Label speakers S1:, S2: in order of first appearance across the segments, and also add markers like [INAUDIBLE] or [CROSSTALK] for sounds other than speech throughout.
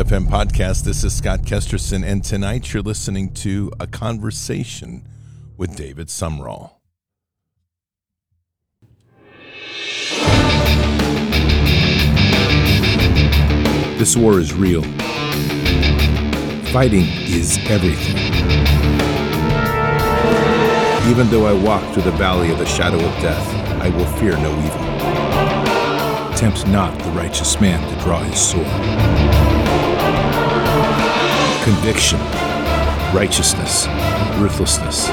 S1: FM podcast. This is Scott Kesterson, and tonight you're listening to a conversation with David Sumrall. This war is real. Fighting is everything. Even though I walk through the valley of the shadow of death, I will fear no evil. Tempt not the righteous man to draw his sword. Conviction, righteousness, ruthlessness.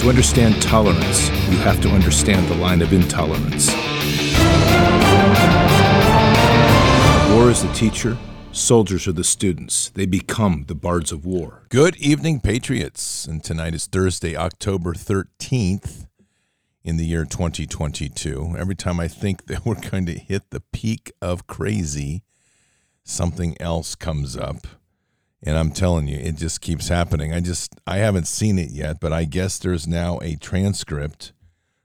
S1: To understand tolerance, you have to understand the line of intolerance. War is the teacher, soldiers are the students. They become the bards of war. Good evening, Patriots. And tonight is Thursday, October 13th in the year 2022. Every time I think that we're going to hit the peak of crazy, something else comes up. And I'm telling you, it just keeps happening. I just, I haven't seen it yet, but I guess there's now a transcript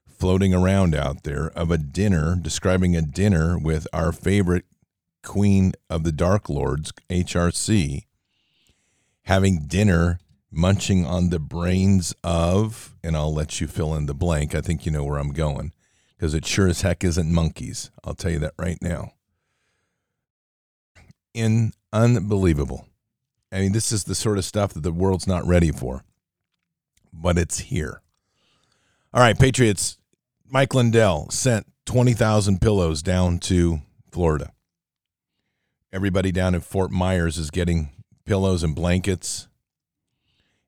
S1: floating around out there of a dinner describing a dinner with our favorite Queen of the Dark Lords, HRC, having dinner, munching on the brains of, and I'll let you fill in the blank. I think you know where I'm going because it sure as heck isn't monkeys. I'll tell you that right now. In unbelievable. I mean, this is the sort of stuff that the world's not ready for, but it's here. All right, Patriots. Mike Lindell sent 20,000 pillows down to Florida. Everybody down in Fort Myers is getting pillows and blankets.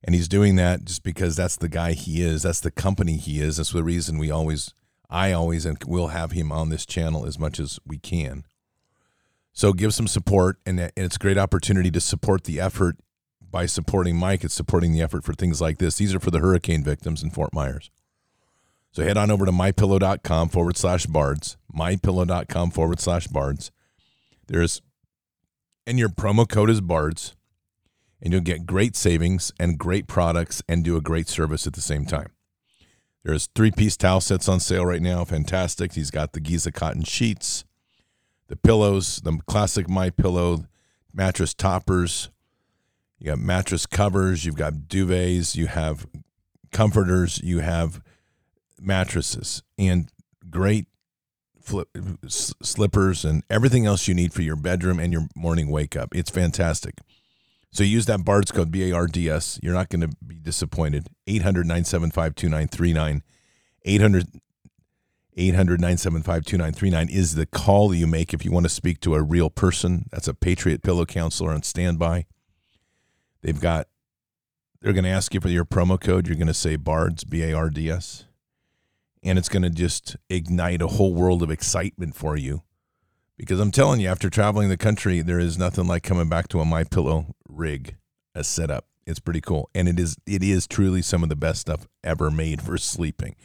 S1: And he's doing that just because that's the guy he is. That's the company he is. That's the reason we always, I always, and will have him on this channel as much as we can. So give some support, and it's a great opportunity to support the effort by supporting Mike. It's supporting the effort for things like this. These are for the hurricane victims in Fort Myers. So head on over to mypillow.com forward slash bards, mypillow.com forward slash bards. There's and your promo code is BARDS, and you'll get great savings and great products and do a great service at the same time. There's three piece towel sets on sale right now. Fantastic. He's got the Giza cotton sheets, the pillows, the classic My Pillow mattress toppers. You got mattress covers, you've got duvets, you have comforters, you have mattresses, and great flip, slippers and everything else you need for your bedroom and your morning wake up. It's fantastic. So use that BARDS code, B A R D S. You're not going to be disappointed. 800 975 2939. 800 800 975 2939 is the call you make if you want to speak to a real person. That's a Patriot Pillow Counselor on standby. They've got, they're going to ask you for your promo code. You're going to say BARDS, B A R D S and it's going to just ignite a whole world of excitement for you. Because I'm telling you, after traveling the country, there is nothing like coming back to a My Pillow rig, a setup. It's pretty cool, and it is it is truly some of the best stuff ever made for sleeping.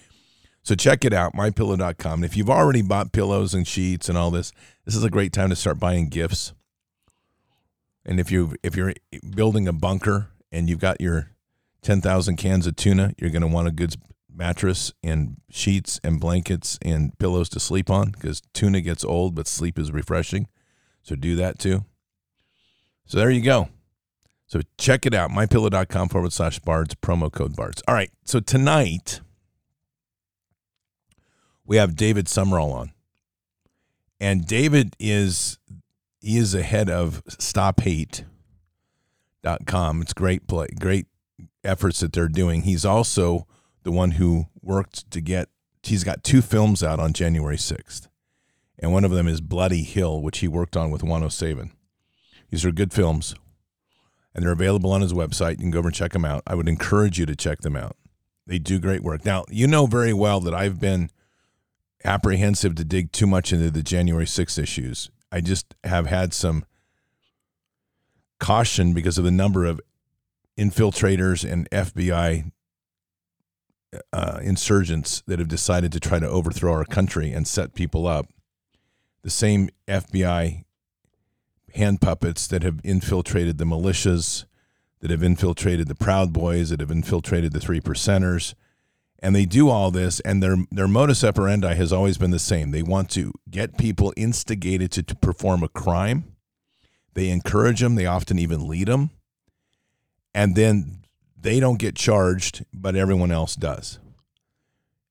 S1: So check it out, mypillow.com. And if you've already bought pillows and sheets and all this, this is a great time to start buying gifts. And if you if you're building a bunker and you've got your 10,000 cans of tuna, you're going to want a good mattress and sheets and blankets and pillows to sleep on because tuna gets old, but sleep is refreshing. So do that too. So there you go. So check it out, mypillow.com forward slash bards, promo code bards. All right. So tonight we have David Sumrall on. And David is he is the head of stophate.com. It's great play, great efforts that they're doing. He's also the one who worked to get he's got two films out on January 6th. And one of them is Bloody Hill, which he worked on with Juan oh Saban. These are good films, and they're available on his website. You can go over and check them out. I would encourage you to check them out. They do great work. Now, you know very well that I've been apprehensive to dig too much into the January 6th issues. I just have had some caution because of the number of infiltrators and FBI uh, insurgents that have decided to try to overthrow our country and set people up. The same FBI hand puppets that have infiltrated the militias, that have infiltrated the Proud Boys, that have infiltrated the Three Percenters, And they do all this, and their their modus operandi has always been the same. They want to get people instigated to, to perform a crime. They encourage them. They often even lead them, and then they don't get charged, but everyone else does.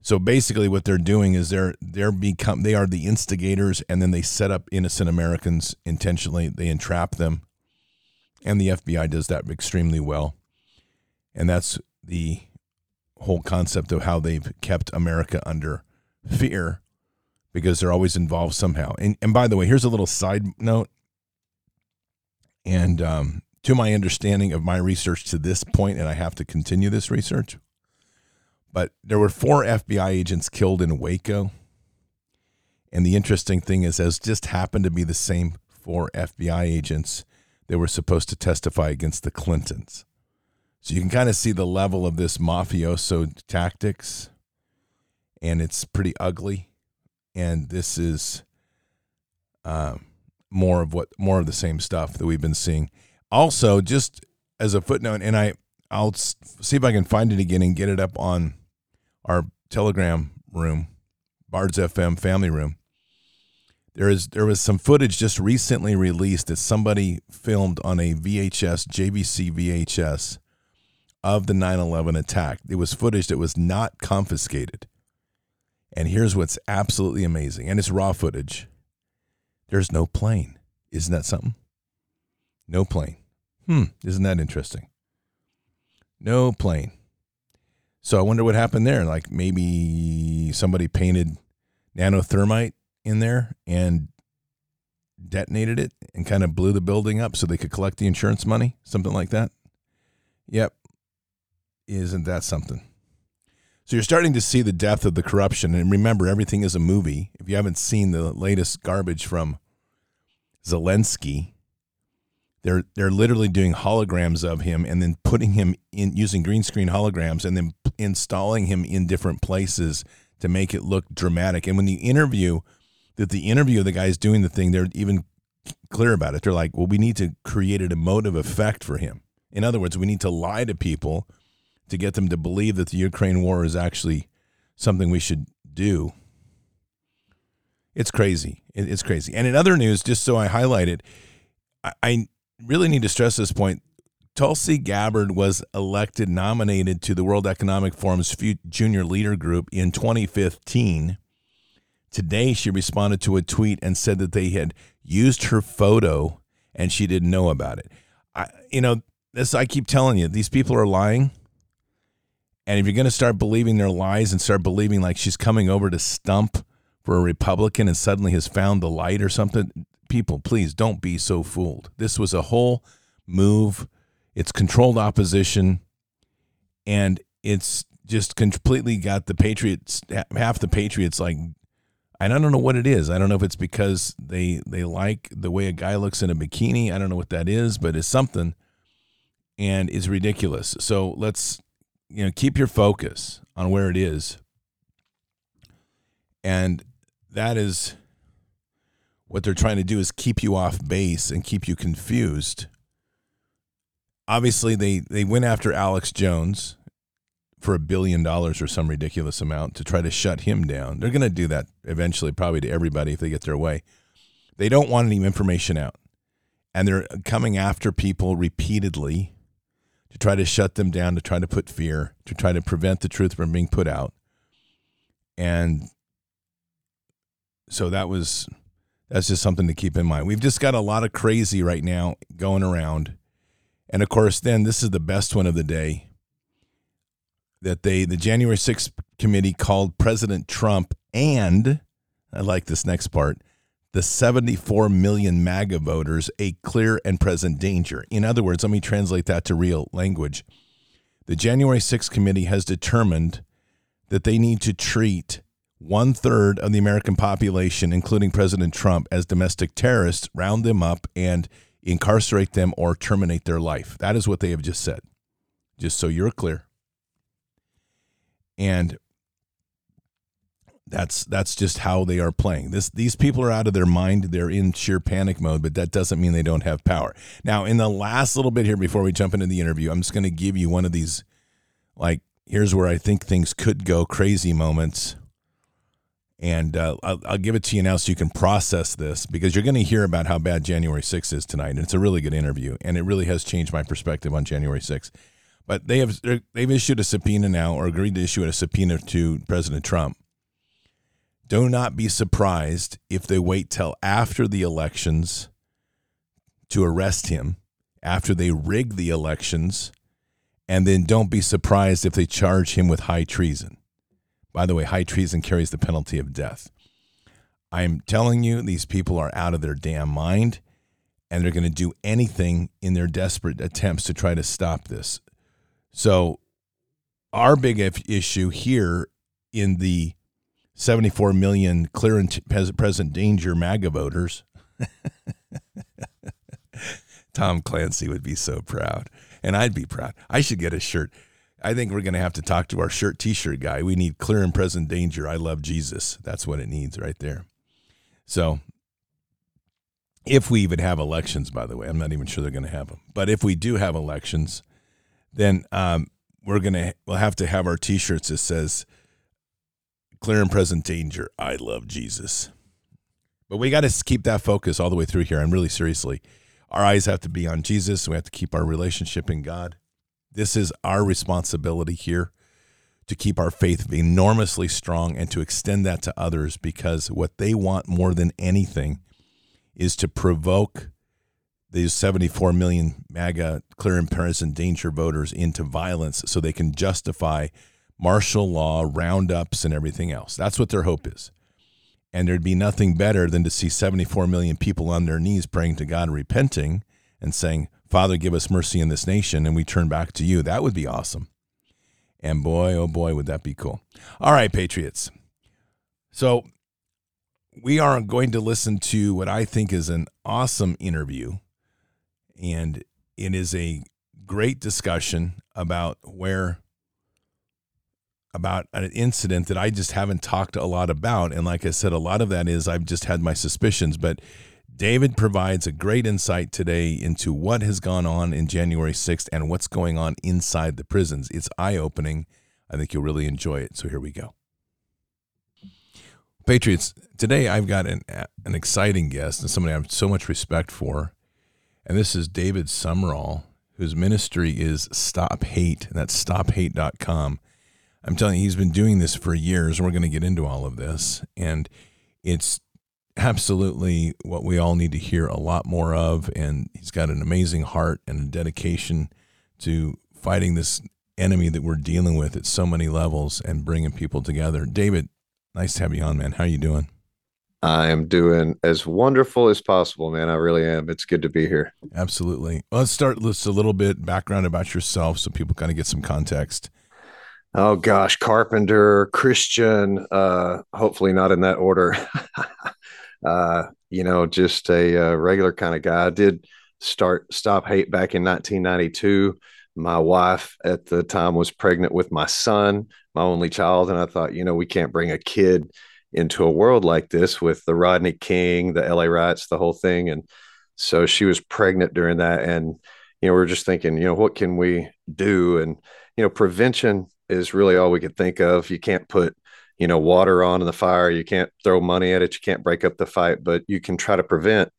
S1: So basically, what they're doing is they're they're become they are the instigators, and then they set up innocent Americans intentionally. They entrap them, and the FBI does that extremely well. And that's the whole concept of how they've kept America under fear because they're always involved somehow. And, and by the way, here's a little side note. And um, to my understanding of my research to this point, and I have to continue this research, but there were four FBI agents killed in Waco. And the interesting thing is, as just happened to be the same four FBI agents that were supposed to testify against the Clintons. So you can kind of see the level of this mafioso tactics, and it's pretty ugly. And this is um, more of what more of the same stuff that we've been seeing. Also, just as a footnote, and I I'll see if I can find it again and get it up on our Telegram room, Bards FM family room. There is there was some footage just recently released that somebody filmed on a VHS JVC VHS of the 9 11 attack. It was footage that was not confiscated. And here's what's absolutely amazing, and it's raw footage. There's no plane. Isn't that something? No plane. Hmm, isn't that interesting? No plane. So I wonder what happened there. Like maybe somebody painted nanothermite in there and detonated it and kind of blew the building up so they could collect the insurance money, something like that. Yep, isn't that something? So you're starting to see the depth of the corruption. And remember, everything is a movie. If you haven't seen the latest garbage from Zelensky, they're they're literally doing holograms of him and then putting him in using green screen holograms and then installing him in different places to make it look dramatic. And when the interview that the interview of the guys doing the thing, they're even clear about it. They're like, well, we need to create an emotive effect for him. In other words, we need to lie to people to get them to believe that the Ukraine war is actually something we should do. It's crazy. It's crazy. And in other news, just so I highlight it, I really need to stress this point. Tulsi Gabbard was elected, nominated to the World Economic Forum's Junior Leader Group in 2015. Today, she responded to a tweet and said that they had used her photo and she didn't know about it. I, you know, this I keep telling you, these people are lying. And if you're going to start believing their lies and start believing like she's coming over to stump for a Republican and suddenly has found the light or something, people, please don't be so fooled. This was a whole move. It's controlled opposition, and it's just completely got the Patriots, half the Patriots, like, I don't know what it is. I don't know if it's because they they like the way a guy looks in a bikini. I don't know what that is, but it's something, and it's ridiculous. So let's you know, keep your focus on where it is. And that is what they're trying to do is keep you off base and keep you confused. Obviously, they, they went after Alex Jones for a billion dollars or some ridiculous amount to try to shut him down. They're going to do that eventually, probably to everybody if they get their way. They don't want any information out. And they're coming after people repeatedly to try to shut them down, to try to put fear, to try to prevent the truth from being put out. And so that was that's just something to keep in mind. We've just got a lot of crazy right now going around. And of course, then this is the best one of the day that they the January 6th committee called President Trump and I like this next part the 74 million MAGA voters a clear and present danger. In other words, let me translate that to real language. The January 6th committee has determined that they need to treat one third of the American population, including President Trump, as domestic terrorists, round them up, and incarcerate them or terminate their life. That is what they have just said, just so you're clear. And that's that's just how they are playing. This these people are out of their mind. They're in sheer panic mode, but that doesn't mean they don't have power. Now, in the last little bit here before we jump into the interview, I'm just going to give you one of these like here's where I think things could go crazy moments. And uh, I'll, I'll, give it to you now so you can process this because you're going to hear about how bad January 6th is tonight. And it's a really good interview. And it really has changed my perspective on January 6th. But they have they've issued a subpoena now or agreed to issue a subpoena to President Trump. Do not be surprised if they wait till after the elections to arrest him, after they rig the elections and then don't be surprised if they charge him with high treason. By the way, high treason carries the penalty of death. I'm telling you, these people are out of their damn mind, and they're going to do anything in their desperate attempts to try to stop this. So, our big issue here in the 74 million clear and present danger MAGA voters, [LAUGHS] Tom Clancy would be so proud and I'd be proud. I should get a shirt. I think we're going to have to talk to our shirt t-shirt guy. We need clear and present danger. I love Jesus. That's what it needs right there. So if we even have elections, by the way, I'm not even sure they're going to have them. But if we do have elections, then um, we're going to we'll have to have our t-shirts that says clear and present danger. I love Jesus. But we got to keep that focus all the way through here. And really seriously, our eyes have to be on Jesus. We have to keep our relationship in God. This is our responsibility here to keep our faith enormously strong and to extend that to others because what they want more than anything is to provoke these 74 million MAGA clear and present danger voters into violence so they can justify martial law, roundups, and everything else. That's what their hope is. And there'd be nothing better than to see 74 million people on their knees praying to God, repenting, and saying, Father, give us mercy in this nation, and we turn back to you. That would be awesome. And boy, oh boy, would that be cool. All right, Patriots. So we are going to listen to what I think is an awesome interview. And it is a great discussion about where about an incident that I just haven't talked a lot about. And like I said, a lot of that is I've just had my suspicions. But David provides a great insight today into what has gone on in January 6th and what's going on inside the prisons. It's eye opening. I think you'll really enjoy it. So here we go. Patriots, today I've got an, an exciting guest and somebody I have so much respect for. And this is David Sumrall, whose ministry is Stop Hate. And that's stophate.com. I'm telling you, he's been doing this for years, we're going to get into all of this. And it's absolutely what we all need to hear a lot more of. And he's got an amazing heart and a dedication to fighting this enemy that we're dealing with at so many levels and bringing people together. David, nice to have you on, man. How are you doing?
S2: I am doing as wonderful as possible, man. I really am. It's good to be here.
S1: Absolutely. Well, let's start with a little bit background about yourself so people kind of get some context
S2: oh gosh, Carpenter, Christian, uh, hopefully not in that order. [LAUGHS] uh, you know, just a, a uh, regular kind of guy. I did start Stop Hate back in 1992. My wife at the time was pregnant with my son, my only child. And I thought, you know, we can't bring a kid into a world like this with the Rodney King, the LA riots, the whole thing. And so she was pregnant during that. And, you know, we are just thinking, you know, what can we do? And, you know, prevention is really all we could think of. You can't put, you know, water on the fire. You can't throw money at it. You can't break up the fight, but you can try to prevent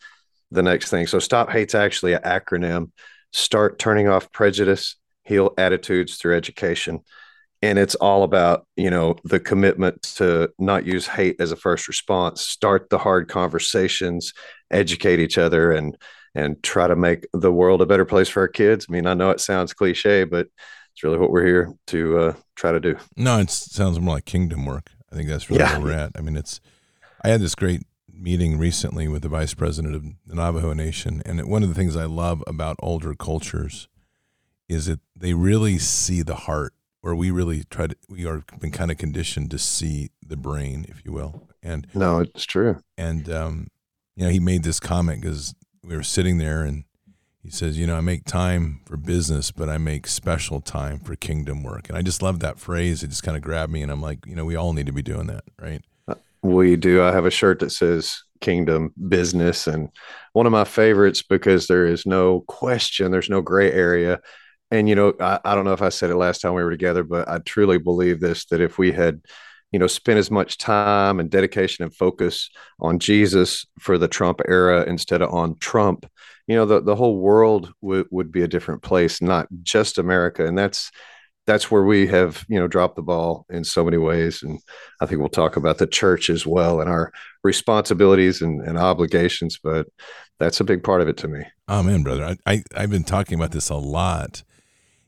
S2: the next thing. So Stop Hate's actually an acronym. Start turning off prejudice, heal attitudes through education. And it's all about, you know, the commitment to not use hate as a first response, start the hard conversations, educate each other and and try to make the world a better place for our kids. I mean, I know it sounds cliche, but it's really what we're here to uh, try to do.
S1: No, it sounds more like kingdom work. I think that's really yeah. where we're at. I mean, it's. I had this great meeting recently with the vice president of the Navajo Nation, and one of the things I love about older cultures is that they really see the heart, where we really try to. We are been kind of conditioned to see the brain, if you will. And
S2: no, it's true.
S1: And um, you know, he made this comment because we were sitting there and he says, you know, I make time for business, but I make special time for kingdom work. And I just love that phrase. It just kind of grabbed me. And I'm like, you know, we all need to be doing that, right? Uh,
S2: we do. I have a shirt that says kingdom business. And one of my favorites because there is no question, there's no gray area. and you know, I, I don't know if I said it last time we were together, but I truly believe this that if we had, you know, spend as much time and dedication and focus on Jesus for the Trump era instead of on Trump, you know, the, the whole world would would be a different place, not just America. And that's that's where we have, you know, dropped the ball in so many ways. And I think we'll talk about the church as well and our responsibilities and, and obligations, but that's a big part of it to me.
S1: Amen, brother. I, I, I've been talking about this a lot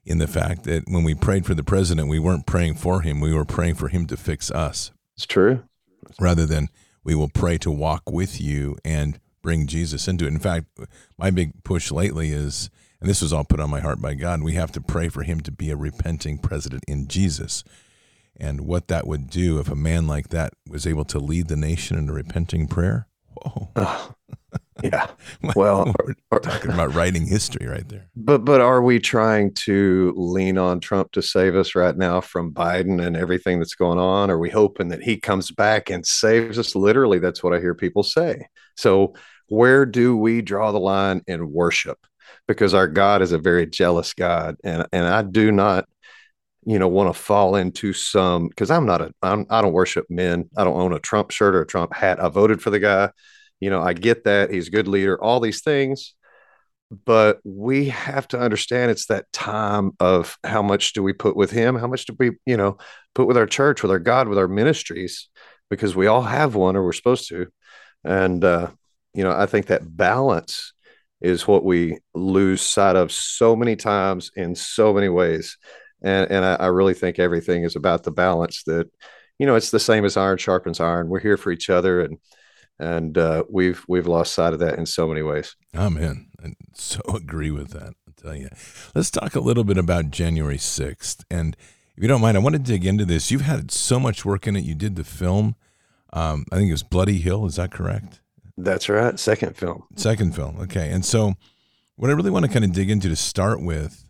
S1: in the fact that when we prayed for the president, we weren't praying for him. We were praying for him to fix us.
S2: It's true.
S1: Rather than we will pray to walk with you and bring Jesus into it. In fact, my big push lately is, and this was all put on my heart by God, we have to pray for him to be a repenting president in Jesus. And what that would do if a man like that was able to lead the nation in a repenting prayer. Whoa.
S2: Oh, [LAUGHS] yeah. Well,
S1: we're talking about writing history right there.
S2: But but are we trying to lean on Trump to save us right now from Biden and everything that's going on? Are we hoping that he comes back and saves us? Literally, that's what I hear people say. So where do we draw the line in worship? Because our God is a very jealous God, and and I do not you know want to fall into some because i'm not a I'm, i don't worship men i don't own a trump shirt or a trump hat i voted for the guy you know, I get that he's a good leader, all these things, but we have to understand it's that time of how much do we put with him, how much do we, you know, put with our church, with our God, with our ministries, because we all have one or we're supposed to. And uh, you know, I think that balance is what we lose sight of so many times in so many ways. And and I, I really think everything is about the balance that, you know, it's the same as iron sharpens iron. We're here for each other and and uh, we've we've lost sight of that in so many ways.
S1: Amen. I so [LAUGHS] agree with that. I tell you. Let's talk a little bit about January sixth, and if you don't mind, I want to dig into this. You've had so much work in it. You did the film. Um, I think it was Bloody Hill. Is that correct?
S2: That's right. Second film.
S1: Second film. Okay. And so, what I really want to kind of dig into to start with,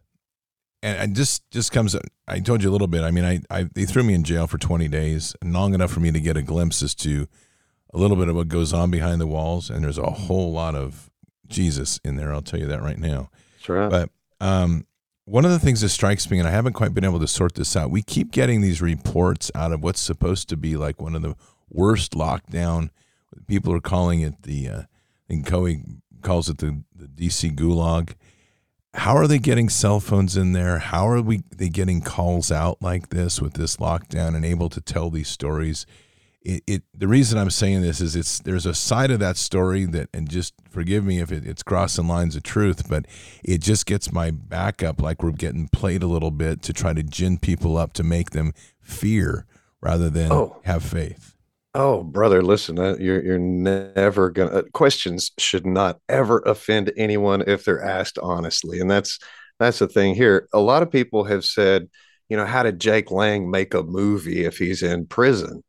S1: and, just just comes. I told you a little bit. I mean, I, I they threw me in jail for 20 days, long enough for me to get a glimpse as to a little bit of what goes on behind the walls, and there's a whole lot of Jesus in there. I'll tell you that right now.
S2: That's right.
S1: But um, one of the things that strikes me, and I haven't quite been able to sort this out, we keep getting these reports out of what's supposed to be like one of the worst lockdown. People are calling it the, uh, and Coey calls it the, the DC gulag. How are they getting cell phones in there? How are we they getting calls out like this with this lockdown and able to tell these stories? It, it, the reason I'm saying this is it's there's a side of that story that and just forgive me if it, it's crossing lines of truth, but it just gets my back up like we're getting played a little bit to try to gin people up to make them fear rather than oh. have faith.
S2: Oh, brother, listen, uh, you're you're never gonna uh, questions should not ever offend anyone if they're asked honestly, and that's that's the thing here. A lot of people have said, you know, how did Jake Lang make a movie if he's in prison?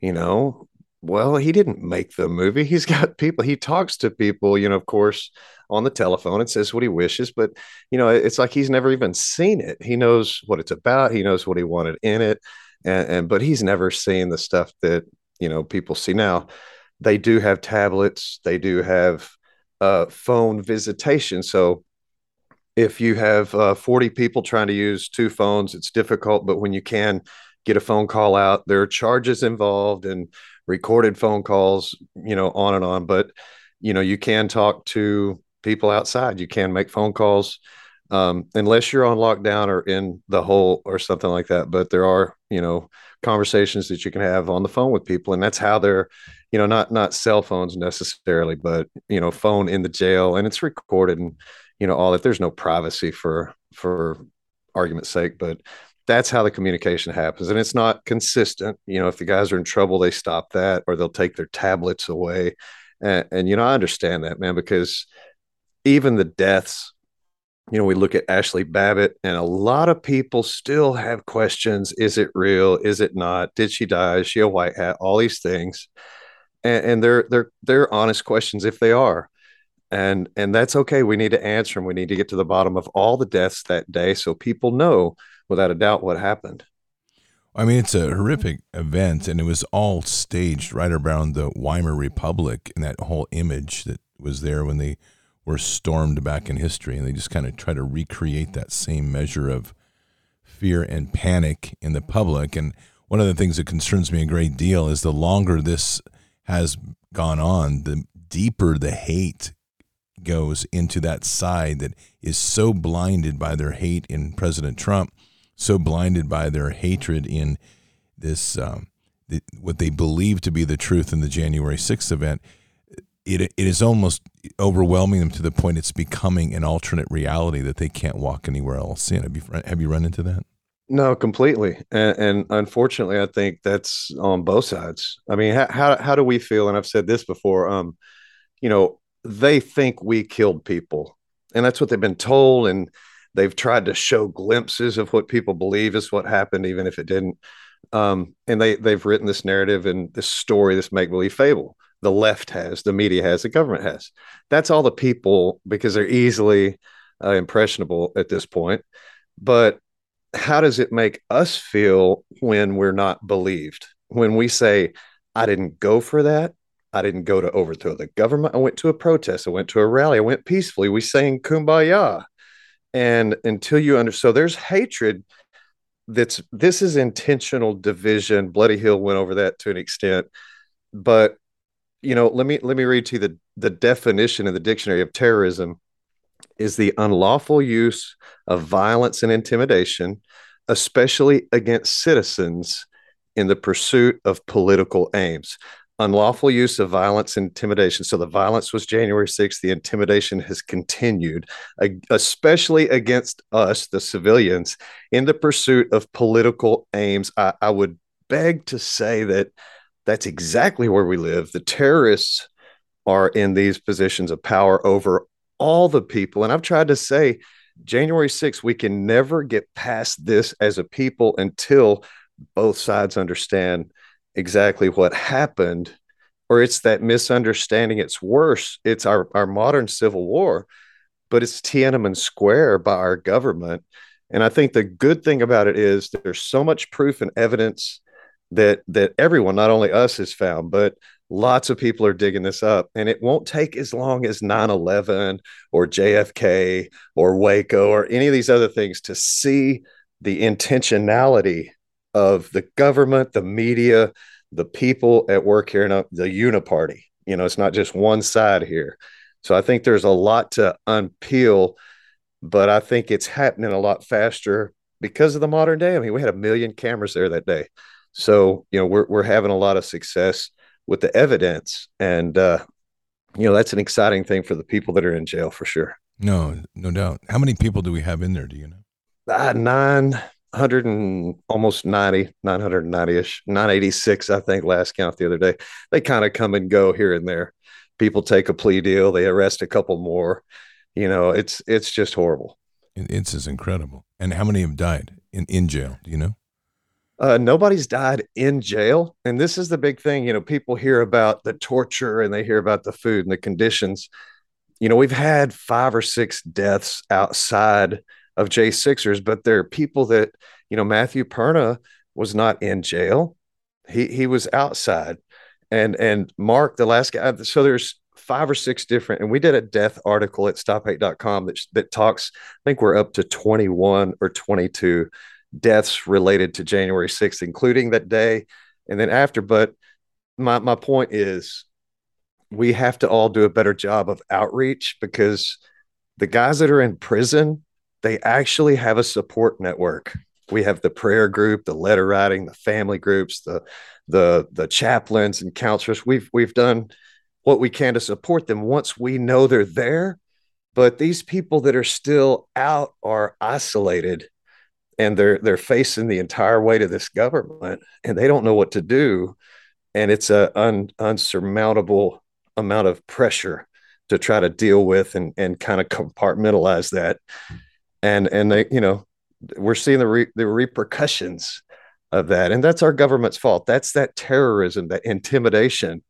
S2: You know, well, he didn't make the movie. He's [LAUGHS] got people, he talks to people, you know, of course, on the telephone and says what he wishes, but, you know, it's like he's never even seen it. He knows what it's about, he knows what he wanted in it. And, and but he's never seen the stuff that, you know, people see now. They do have tablets, they do have uh, phone visitation. So, if you have uh, 40 people trying to use two phones, it's difficult. But when you can get a phone call out. There are charges involved and recorded phone calls, you know, on and on. But, you know, you can talk to people outside. You can make phone calls um, unless you're on lockdown or in the hole or something like that. But there are, you know, conversations that you can have on the phone with people. And that's how they're, you know, not, not cell phones necessarily, but, you know, phone in the jail and it's recorded and, you know, all that. There's no privacy for, for argument's sake, but that's how the communication happens. And it's not consistent. You know if the guys are in trouble they stop that or they'll take their tablets away. And, and, you know i understand that man because even the deaths you know we look at Ashley babbitt and a lot of people still have questions. Is it real? Is it not? Did she die? Is she a white hat? All these things. And, and they're they're they're honest questions if they are. And and that's okay. We need to answer them we need to get to the bottom of all the deaths that day so people know without a doubt what happened.
S1: I mean, it's a horrific event, and it was all staged right around the Weimar Republic and that whole image that was there when they were stormed back in history, and they just kind of try to recreate that same measure of fear and panic in the public. And one of the things that concerns me a great deal is the longer this has gone on, the deeper the hate goes into that side that is so blinded by their hate in President Trump, so blinded by their hatred in this um, the, what they believe to be the truth in the January 6th event. It, it is almost overwhelming them to the point it's becoming an alternate reality that they can't walk anywhere else in. Have you, have you run into that?
S2: No, completely. And, and, unfortunately, I think that's on both sides. I mean, how, how, how do we feel? And I've said this before, um, you know, they think we killed people and that's what they've been told. And they've tried to show glimpses of what people believe is what happened, even if it didn't. Um, and they, they've written this narrative and this story, this make believe fable. The left has, the media has, the government has. That's all the people because they're easily uh, impressionable at this point. But how does it make us feel when we're not believed? When we say, I didn't go for that. I didn't go to overthrow the government. I went to a protest. I went to a rally. I went peacefully. We sang kumbaya. And until you understand, so there's hatred that's this is intentional division. Bloody Hill went over that to an extent. But you know, let me let me read to you the, the definition in the dictionary of terrorism is the unlawful use of violence and intimidation, especially against citizens in the pursuit of political aims. Unlawful use of violence and intimidation. So the violence was January 6th. The intimidation has continued, especially against us, the civilians, in the pursuit of political aims. I, I would beg to say that that's exactly where we live. The terrorists are in these positions of power over all the people. And I've tried to say, January 6th, we can never get past this as a people until both sides understand exactly what happened, or it's that misunderstanding. It's worse. It's our, our modern civil war, but it's Tiananmen Square by our government. And I think the good thing about it is there's so much proof and evidence that that everyone, not only us, has found, but lots of people are digging this up and it won't take as long as 9-11 or jfk or waco or any of these other things to see the intentionality of the government the media the people at work here in the uniparty you know it's not just one side here so i think there's a lot to unpeel but i think it's happening a lot faster because of the modern day i mean we had a million cameras there that day so you know we're, we're having a lot of success with the evidence. And, uh, you know, that's an exciting thing for the people that are in jail for sure.
S1: No, no doubt. How many people do we have in there? Do you know?
S2: Uh, 900 and almost 90, 990 ish, 986, I think, last count the other day. They kind of come and go here and there. People take a plea deal, they arrest a couple more. You know, it's it's just horrible.
S1: It's just incredible. And how many have died in, in jail? Do you know?
S2: Uh, nobody's died in jail. And this is the big thing. You know, people hear about the torture and they hear about the food and the conditions. You know, we've had five or six deaths outside of J6ers, but there are people that, you know, Matthew Perna was not in jail. He he was outside. And and Mark, the last guy, so there's five or six different, and we did a death article at stophate.com that, that talks, I think we're up to 21 or 22 deaths related to January 6th, including that day and then after. But my, my point is, we have to all do a better job of outreach because the guys that are in prison, they actually have a support network. We have the prayer group, the letter writing, the family groups, the the the chaplains and counselors. We've we've done what we can to support them once we know they're there. But these people that are still out are isolated and they're they're facing the entire weight of this government and they don't know what to do and it's a un, unsurmountable amount of pressure to try to deal with and and kind of compartmentalize that and and they you know we're seeing the re, the repercussions of that. And that's our government's fault. That's that terrorism that intimidation.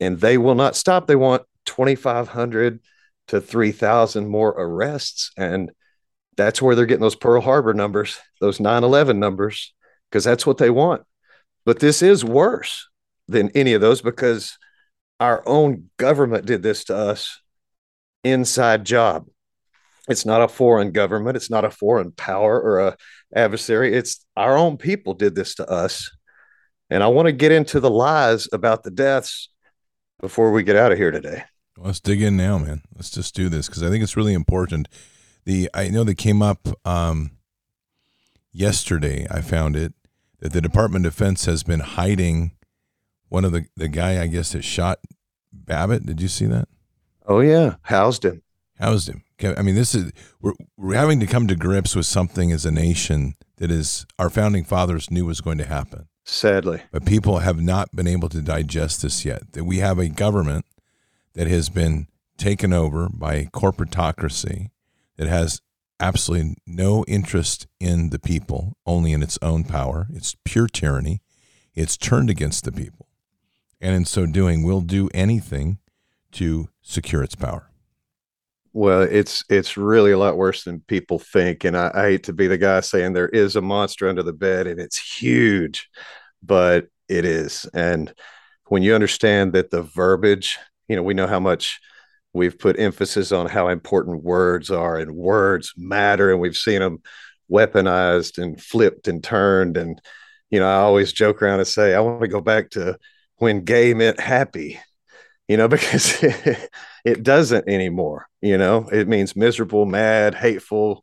S2: And they will not stop. They want 2500 to 3000 more arrests. And that's where they're getting those Pearl Harbor numbers, those 9 11 numbers, because that's what they want. But this is worse than any of those because our own government did this to us inside job. It's not a foreign government. It's not a foreign power or a adversary. It's our own people did this to us. And I want to get into the lies about the deaths before we get out of here today.
S1: Let's dig in now, man. Let's just do this because I think it's really important. The I know that came up um, yesterday. I found it that the Department of Defense has been hiding one of the the guy I guess that shot Babbitt. Did you see that?
S2: Oh yeah, housed him.
S1: Housed him. I mean, this is we're we're having to come to grips with something as a nation that is our founding fathers knew was going to happen.
S2: Sadly,
S1: but people have not been able to digest this yet. That we have a government that has been taken over by a corporatocracy that has absolutely no interest in the people, only in its own power. It's pure tyranny. It's turned against the people. And in so doing, will do anything to secure its power.
S2: Well, it's it's really a lot worse than people think. And I, I hate to be the guy saying there is a monster under the bed and it's huge, but it is. And when you understand that the verbiage, you know, we know how much we've put emphasis on how important words are and words matter and we've seen them weaponized and flipped and turned and you know i always joke around and say i want to go back to when gay meant happy you know [LAUGHS] because it, doesn't anymore you know it means miserable mad hateful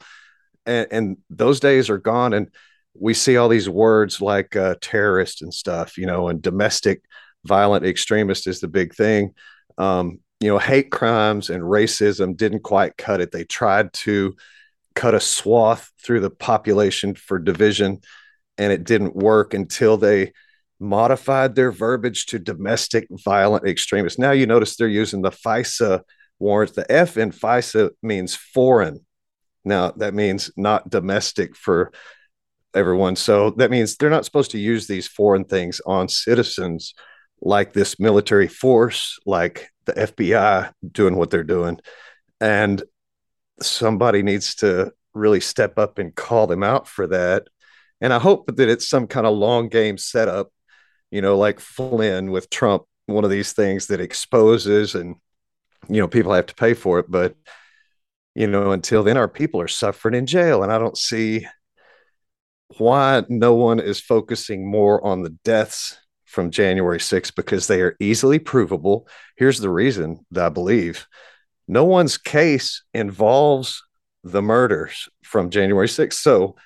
S2: and, and those days are gone and we see all these words like uh, terrorist and stuff you know and domestic violent extremist is the big thing um, you know, hate crimes and racism didn't quite cut it. They tried to cut a swath through the population for division, and it didn't work until they modified their verbiage to domestic violent extremists. Now you notice they're using the FISA warrants. The F in FISA means foreign. Now that means not domestic for everyone. So that means they're not supposed to use these foreign things on citizens like this military force, like the FBI doing what they're doing. And somebody needs to really step up and call them out for that. And I hope that it's some kind of long game setup, you know, like Flynn with Trump, one of these things that exposes and, you know, people have to pay for it. But, you know, until then, our people are suffering in jail. And I don't see why no one is focusing more on the deaths from January 6th because they are easily provable. Here's the reason that I believe no one's case involves the murders from January 6th. So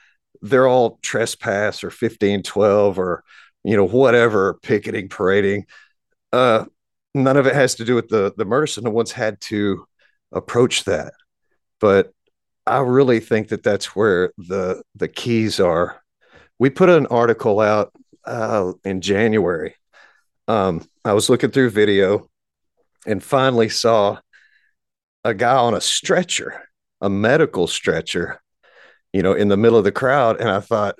S2: they're all trespass or 1512 or, you know, whatever, picketing, parading. Uh, none of it has to do with the, the murder. One's had to approach that. But I really think that that's where the the keys are. We put an article out uh, in January. Um, I was looking through video and finally saw a guy on a stretcher, a medical stretcher, you know, in the middle of the crowd. And I thought,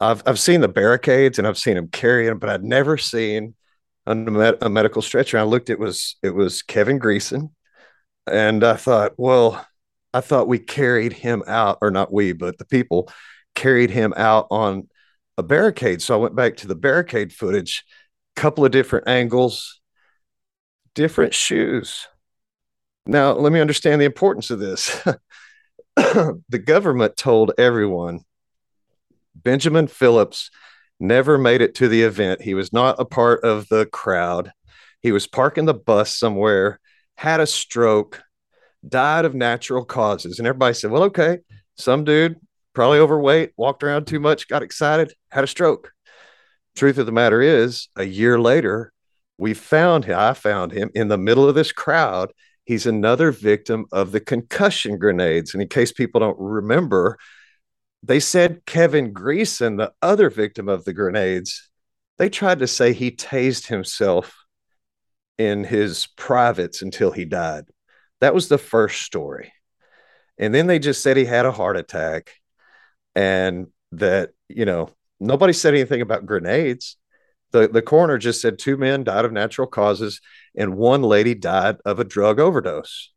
S2: I've I've seen the barricades and I've seen them, but I'd never seen a, med- a medical stretcher. I looked; it was it was Kevin Greeson, and I thought, well, I thought we carried him out, or not we, but the people carried him out on a barricade. So I went back to the barricade footage, couple of different angles, different shoes. Now, let me understand the importance of this. [LAUGHS] the government told everyone Benjamin Phillips never made it to the event. He was not a part of the crowd. He was parking the bus somewhere, had a stroke, died of natural causes. And everybody said, well, okay, some dude probably overweight, walked around too much, got excited, had a stroke. Truth of the matter is, a year later, we found him. I found him in the middle of this crowd. He's another victim of the concussion grenades. And in case people don't remember, they said Kevin Greeson, the other victim of the grenades, they tried to say he tased himself in his privates until he died. That was the first story. And then they just said he had a heart attack and that you know nobody said anything about grenades. The the coroner just said two men died of natural causes and one lady died of a drug overdose.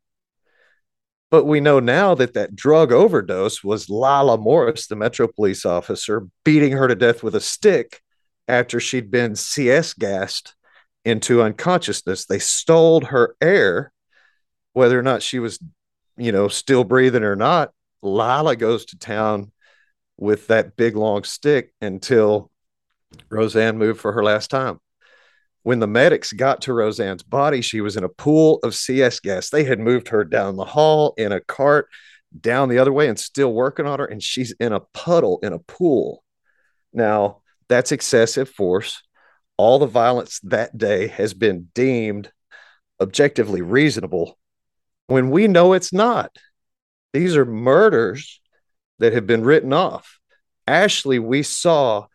S2: But we know now that that drug overdose was Lila Morris, the Metro police officer, beating her to death with a stick after she'd been CS gassed into unconsciousness. They stole her air whether or not she was, you know, still breathing or not. Lila goes to town with that big long stick until Rosanne moved for her last time. When the medics got to Rosanne's body, she was in a pool of CS gas. They had moved her down the hall in a cart down the other way and still working on her. And she's in a puddle in a pool. Now, that's excessive force. All the violence that day has been deemed objectively reasonable when we know it's not. These are murders that have been written off. Ashley, we saw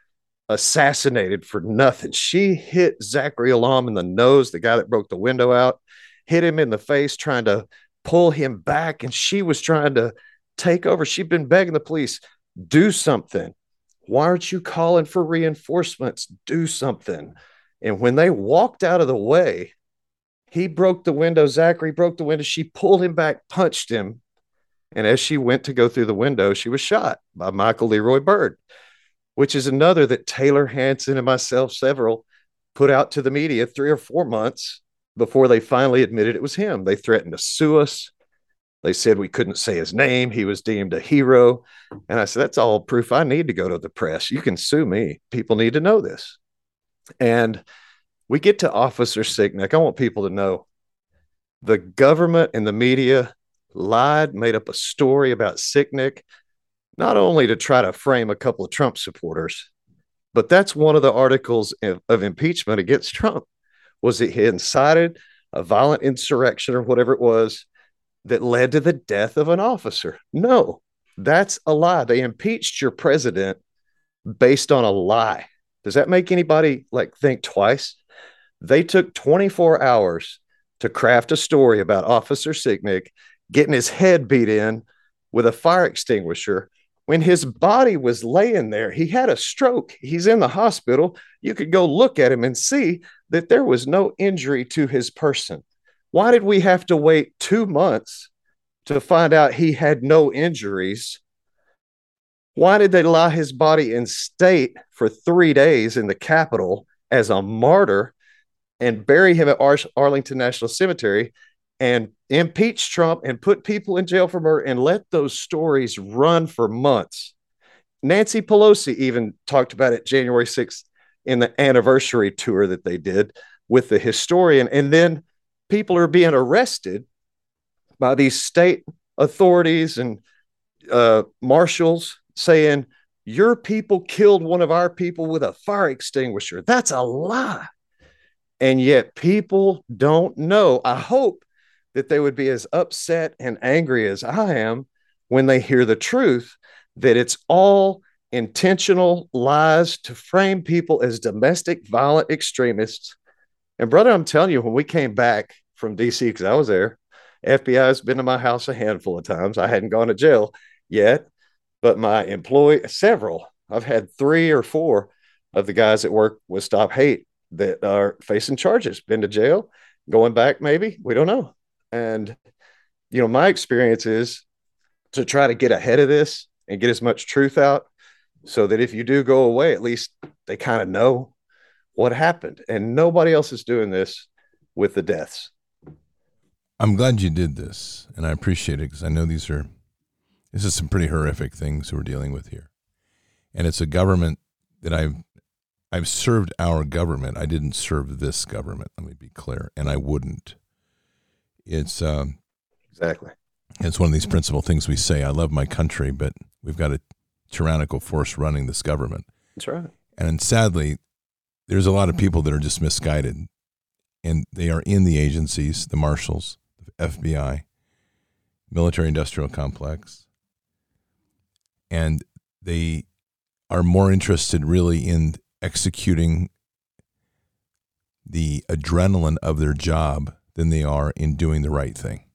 S2: assassinated for nothing. She hit Zachary Alam in the nose, the guy that broke the window out, hit him in the face, trying to pull him back. And she was trying to take over. She'd been begging the police, do something. Why aren't you calling for reinforcements? Do something. And when they walked out of the way, he broke the window. Zachary broke the window. She pulled him back, punched him. And as she went to go through the window, she was shot by Michael Leroy Byrd which is another that Taylor Hanson and myself, several, put out to the media three or four months before they finally admitted it was him. They threatened to sue us. They said we couldn't say his name. He was deemed a hero. And I said, that's all proof I need to go to the press. You can sue me. People need to know this. And we get to Officer Sicknick. I want people to know the government and the media lied, made up a story about Sicknick not only to try to frame a couple of Trump supporters, but that's one of the articles of, impeachment against Trump was that he incited a violent insurrection or whatever it was that led to the death of an officer. No, that's a lie. They impeached your president based on a lie. Does that make anybody like think twice? They took 24 hours to craft a story about Officer Sicknick getting his head beat in with a fire extinguisher when his body was laying there, he had a stroke. He's in the hospital. You could go look at him and see that there was no injury to his person. Why did we have to wait two months to find out he had no injuries? Why did they lie his body in state for three days in the Capitol as a martyr and bury him at Ar- Arlington National Cemetery and impeach Trump and put people in jail for murder and let those stories run for months. Nancy Pelosi even talked about it January 6th in the anniversary tour that they did with the historian. And then people are being arrested by these state authorities and uh, marshals saying, Your people killed one of our people with a fire extinguisher. That's a lie. And yet people don't know. I hope that they would be as upset and angry as I am when they hear the truth that it's all intentional lies to frame people as domestic violent extremists. And brother, I'm telling you, when we came back from DC, because I was there, FBI has been to my house a handful of times. I hadn't gone to jail yet, but my employee, several, I've had three or four of the guys that work with Stop Hate that are facing charges, been to jail, going back maybe, we don't know. And, you know, my experience is to try to get ahead of this and get as much truth out so that if you do go away, at least they kind of know what happened. And nobody else is doing this with the deaths.
S1: I'm glad you did this, and I appreciate it because I know these are this is some pretty horrific things we're dealing with here, and it's a government that I've I've served our government. I didn't serve this government. Let me be clear, and I wouldn't. It's um,
S2: exactly.
S1: It's one of these principal things we say. I love my country, but we've got a tyrannical force running this government.
S2: That's right.
S1: And sadly, there's a lot of people that are just misguided, and they are in the agencies, the marshals, the FBI, military-industrial complex, and they are more interested really in executing the adrenaline of their job than they are in doing the right thing.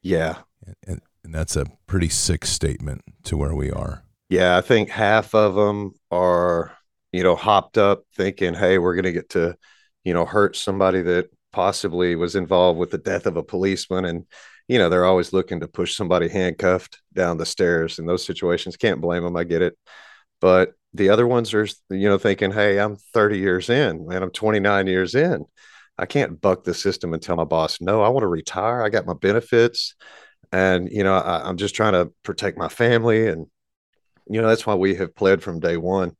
S2: Yeah.
S1: And, and that's a pretty sick statement to where we are.
S2: Yeah, I think half of them are, you know, hopped up thinking, hey, we're going to get to, you know, hurt somebody that possibly was involved with the death of a policeman. And, you know, they're always looking to push somebody handcuffed down the stairs in those situations. Can't blame them. I get it. But the other ones are, you know, thinking, hey, I'm 30 years in and I'm 29 years in I can't buck the system and tell my boss, no, I want to retire. I got my benefits. And, you know, I, I'm just trying to protect my family. And, you know, that's why we have pled from day one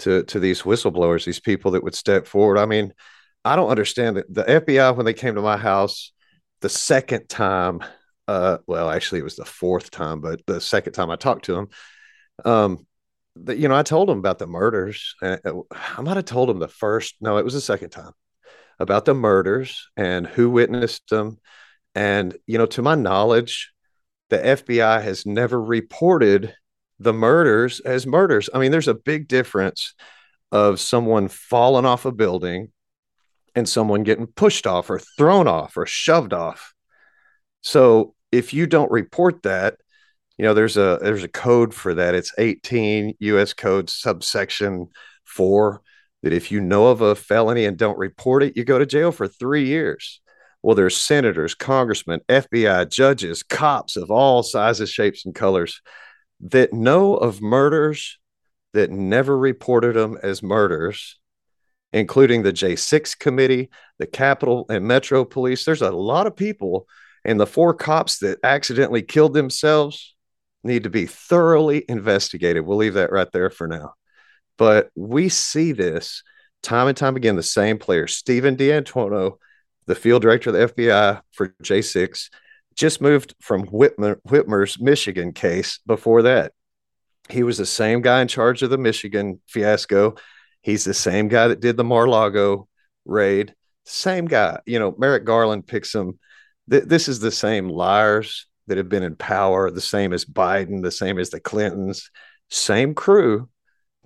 S2: to, to these whistleblowers, these people that would step forward. I mean, I don't understand that the FBI, when they came to my house the second time, uh, well, actually, it was the fourth time, but the second time I talked to them, um, the, you know, I told them about the murders. Uh, I might have told them the first, no, it was the second time about the murders and who witnessed them. And, you know, to my knowledge, the FBI has never reported the murders as murders. I mean, there's a big difference of someone falling off a building and someone getting pushed off or thrown off or shoved off. So if you don't report that, you know, there's a there's a code for that. It's 18 US code subsection 4 that if you know of a felony and don't report it, you go to jail for 3 years. Well, there's senators, congressmen, FBI, judges, cops of all sizes, shapes and colors that know of murders that never reported them as murders including the J6 committee, the Capitol and Metro Police. There's a lot of people, and the four cops that accidentally killed themselves need to be thoroughly investigated. We'll leave that right there for now. But we see this time and time again the same player, Stephen D'Antuono, the field director of the FBI for J6, just moved from Whitmer, Whitmer's Michigan case before that. He was the same guy in charge of the Michigan fiasco. He's the same guy that did the Mar-Lago raid. Same guy. You know, Merrick Garland picks him. Th- this is the same liars that have been in power, the same as Biden, the same as the Clintons, same crew.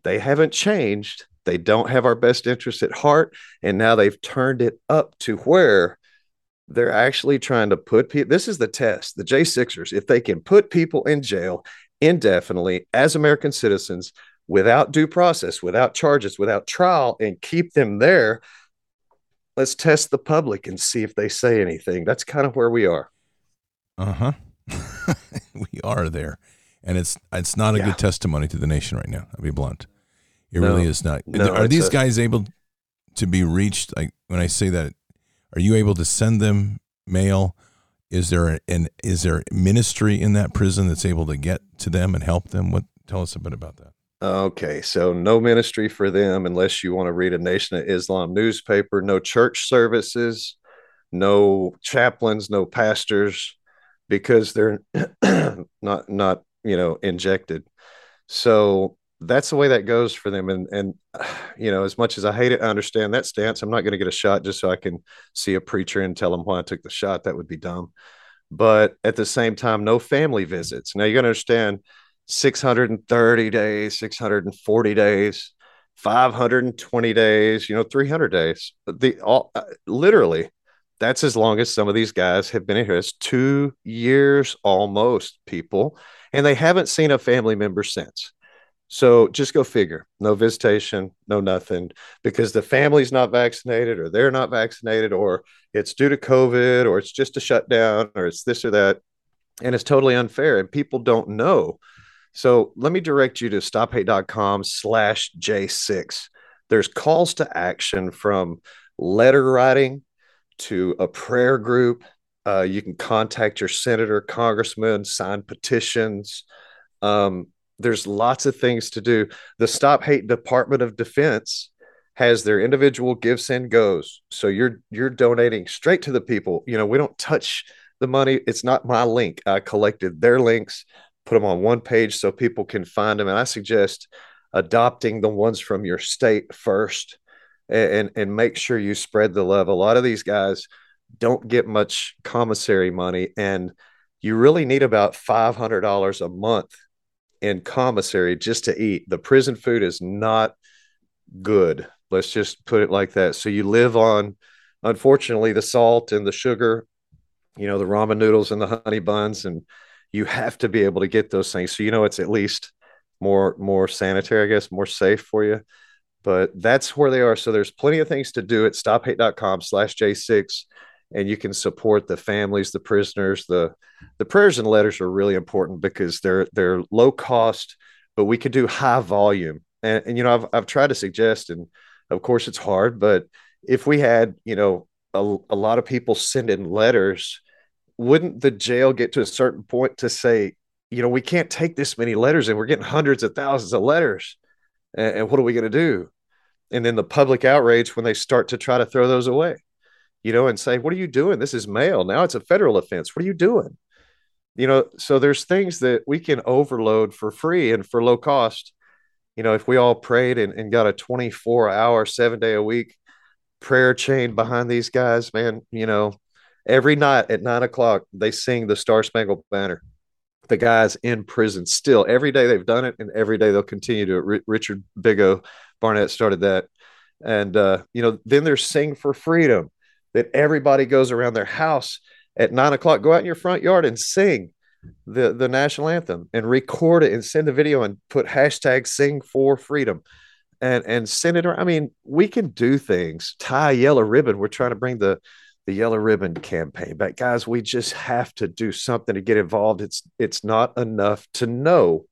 S2: They haven't changed. They don't have our best interests at heart. And now they've turned it up to where they're actually trying to put people. This is the test. The J6ers, if they can put people in jail indefinitely as American citizens without due process, without charges, without trial, and keep them there, let's test the public and see if they say anything. That's kind of where we are.
S1: Uh huh. [LAUGHS] we are there, and it's it's not a yeah. good testimony to the nation right now. I'll be blunt. It no, really is not. No, are these a, guys able to be reached? Like when I say that, are you able to send them mail? Is there an is there ministry in that prison that's able to get to them and help them? What tell us a bit about that.
S2: Okay, so no ministry for them unless you want to read a Nation of Islam newspaper. No church services, no chaplains, no pastors because they're [CLEARS THROAT] not not you know injected so that's the way that goes for them. And and you know as much as i hate it i understand that stance. I'm not going to get a shot just so i can see a preacher and tell them why i took the shot. That would be dumb. But at the same time no family visits. Now you got to understand 630 days 640 days 520 days you know 300 days. The all uh, literally that's as long as some of these guys have been in here. It's two years almost, people, and they haven't seen a family member since. So just go figure. No visitation, no nothing, because the family's not vaccinated, or they're not vaccinated, or it's due to COVID, or it's just a shutdown, or it's this or that. And it's totally unfair, and people don't know. So let me direct you to stophate.com slash J6. There's calls to action from letter writing to a prayer group. Uh, you can contact your senator, congressman, sign petitions. Um, there's lots of things to do. The Stop Hate Department of Defense has their individual give and goes. So you're you're donating straight to the people. You know, we don't touch the money. It's not my link. I collected their links, put them on one page so people can find them. And I suggest adopting the ones from your state first and and make sure you spread the love. A lot of these guys don't get much commissary money, and you really need about five hundred dollars a month in commissary just to eat. The prison food is not good. Let's just put it like that. So you live on, unfortunately, the salt and the sugar, you know, the ramen noodles and the honey buns, and you have to be able to get those things. So you know it's at least more more sanitary, I guess, more safe for you but that's where they are. So there's plenty of things to do at stophate.com slash J6. And you can support the families, the prisoners, the the prayers and letters are really important because they're they're low cost, but we could do high volume. And, and you know, I've I've tried to suggest, and of course it's hard, but if we had, you know, a, a lot of people send in letters. Wouldn't the jail get to a certain point to say, you know, we can't take this many letters and we're getting hundreds of thousands of letters. And, and what are we going to do? And then the public outrage when they start to try to throw those away, you know, and say, what are you doing? This is mail. Now it's a federal offense. What are you doing? You know, so there's things that we can overload for free and for low cost. You know, if we all prayed and, and got a 24 hour, seven day a week prayer chain behind these guys, man, you know, every night at nine o'clock, they sing the Star Spangled Banner the guys in prison still every day they've done it and every day they'll continue to R- richard bigo barnett started that and uh, you know then there's sing for freedom that everybody goes around their house at nine o'clock go out in your front yard and sing the the national anthem and record it and send the video and put hashtag sing for freedom and and send it around. i mean we can do things. Tie a yellow ribbon. We're trying to bring the the yellow ribbon campaign but guys we just have to do something to get involved. It's it's not enough to know.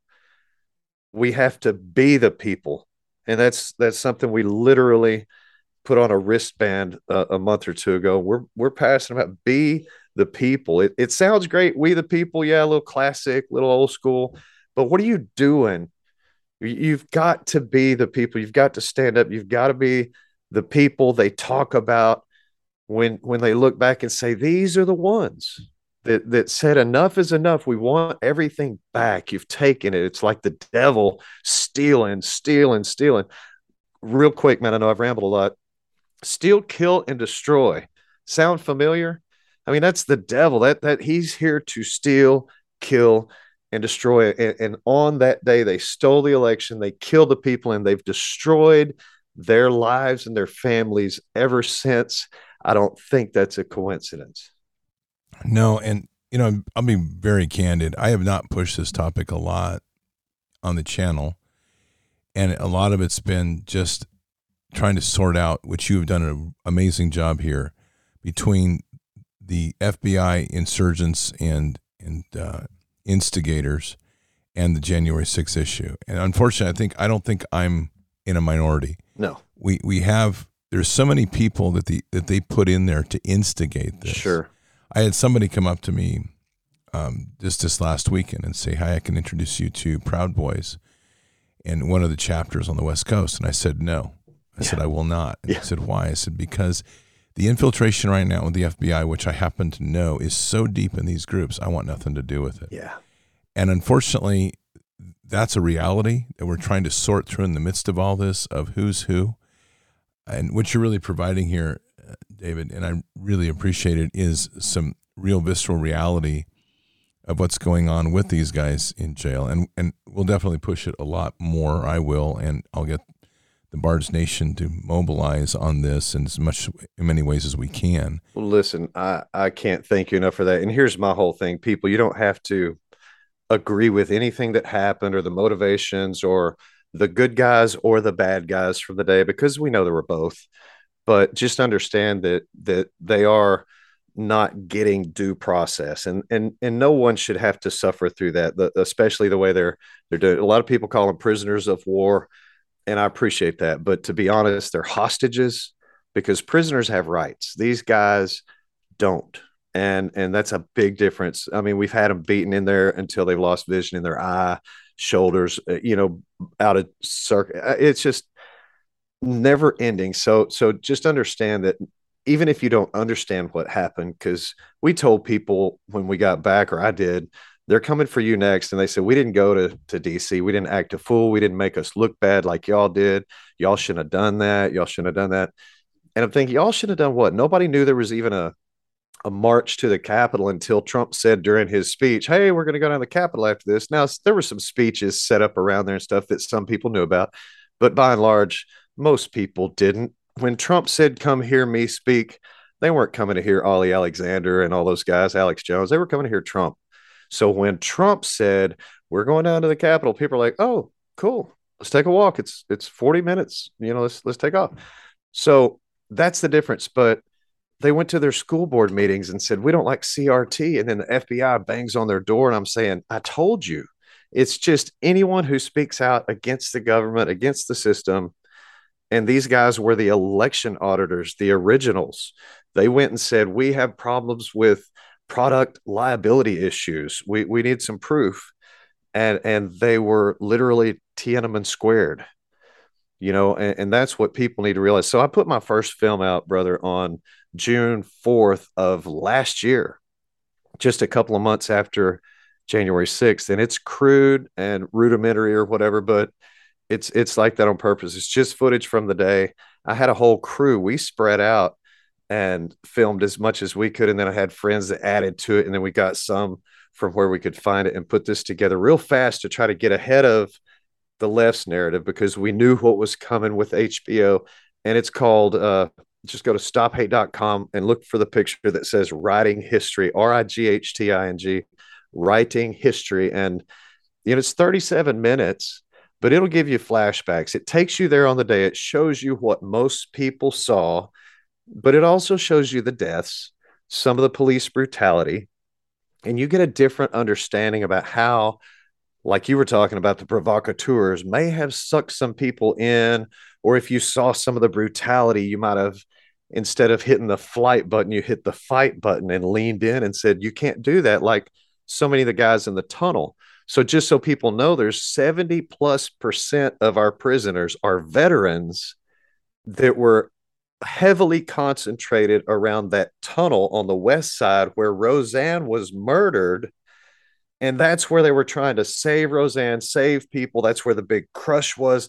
S2: We have to be the people. And that's that's something we literally put on a wristband uh, a month or two ago we're we're passing about be the people. It, it sounds great we the people yeah a little classic little old school but what are you doing? You've got to be the people you've got to stand up you've got to be the people they talk about when when they look back and say these are the ones that that said enough is enough we want everything back. You've taken it it's like the devil stealing stealing stealing. Real quick man i know i've rambled a lot steal kill and destroy. Sound familiar? I mean that's the devil. That that he's here to steal kill and destroy. And, and on that day they stole the election they killed the people and they've destroyed their lives and their families ever since. I don't think that's a coincidence.
S1: No, and you know, I'll be very candid. I have not pushed this topic a lot on the channel, and a lot of it's been just trying to sort out, which you have done an amazing job here, between the FBI insurgents and and uh, instigators and the January 6th issue. And unfortunately, I think I don't think I'm in a minority.
S2: No.
S1: We we have there's so many people that the that they put in there to instigate this.
S2: Sure.
S1: I had somebody come up to me um, just this last weekend and say, "Hi, I can introduce you to Proud Boys," and one of the chapters on the West Coast. And I said, "No." I yeah. said, "I will not." And yeah. I said, "Why?" I said, "Because." The infiltration right now with the FBI, which I happen to know, is so deep in these groups. I want nothing to do with it.
S2: Yeah.
S1: And unfortunately, that's a reality that we're trying to sort through in the midst of all this of who's who and what you're really providing here, uh, David, and I really appreciate it, is some real visceral reality of what's going on with these guys in jail, and and we'll definitely push it a lot more. I will, and I'll get the Bards Nation to mobilize on this in as much in many ways as we can.
S2: Listen, I I can't thank you enough for that. And here's my whole thing, people: you don't have to agree with anything that happened or the motivations or the good guys or the bad guys from the day because we know there were both. But just understand that that they are not getting due process and and and no one should have to suffer through that the, especially the way they're they're doing a lot of people call them prisoners of war and i appreciate that but to be honest they're hostages because prisoners have rights these guys don't and and that's a big difference i mean we've had them beaten in there until they've lost vision in their eye shoulders, uh, you know, out of circuit. Uh, it's just never ending. So, so just understand that even if you don't understand what happened, because we told people when we got back, or I did, they're coming for you next. And they said, we didn't go to, to DC. We didn't act a fool. We didn't make us look bad like y'all did. Y'all shouldn't have done that. Y'all shouldn't have done that. And I'm thinking, y'all shouldn't have done what? Nobody knew there was even a, a march to the Capitol until Trump said during his speech, Hey, we're going to go down to the Capitol after this. Now, there were some speeches set up around there and stuff that some people knew about, but by and large, most people didn't. When Trump said, Come hear me speak, they weren't coming to hear Ali Alexander and all those guys, Alex Jones. They were coming to hear Trump. So when Trump said, We're going down to the Capitol, people are like, Oh, cool. Let's take a walk. It's it's 40 minutes. You know, let's let's take off. So that's the difference. But they went to their school board meetings and said, We don't like CRT. And then the FBI bangs on their door. And I'm saying, I told you. It's just anyone who speaks out against the government, against the system. And these guys were the election auditors, the originals. They went and said, We have problems with product liability issues. We, we need some proof. And, and they were literally Tiananmen squared, you know, and, and that's what people need to realize. So I put my first film out, brother, on June 4th of last year, just a couple of months after January 6th. And it's crude and rudimentary or whatever, but it's it's like that on purpose. It's just footage from the day. I had a whole crew. We spread out and filmed as much as we could. And then I had friends that added to it. And then we got some from where we could find it and put this together real fast to try to get ahead of the left's narrative because we knew what was coming with HBO. And it's called uh, just go to stophate.com and look for the picture that says writing history, R I G H T I N G, writing history. And, you know, it's 37 minutes, but it'll give you flashbacks. It takes you there on the day. It shows you what most people saw but it also shows you the deaths, some of the police brutality, and you get a different understanding about how, like you were talking about, the provocateurs may have sucked some people in, or if you saw some of the brutality, you might have instead of hitting the flight button, you hit the fight button and leaned in and said, You can't do that, like so many of the guys in the tunnel. So, just so people know, there's 70 plus percent of our prisoners are veterans that were heavily concentrated around that tunnel on the west side where Rosanne was murdered. And that's where they were trying to save Rosanne, save people. That's where the big crush was.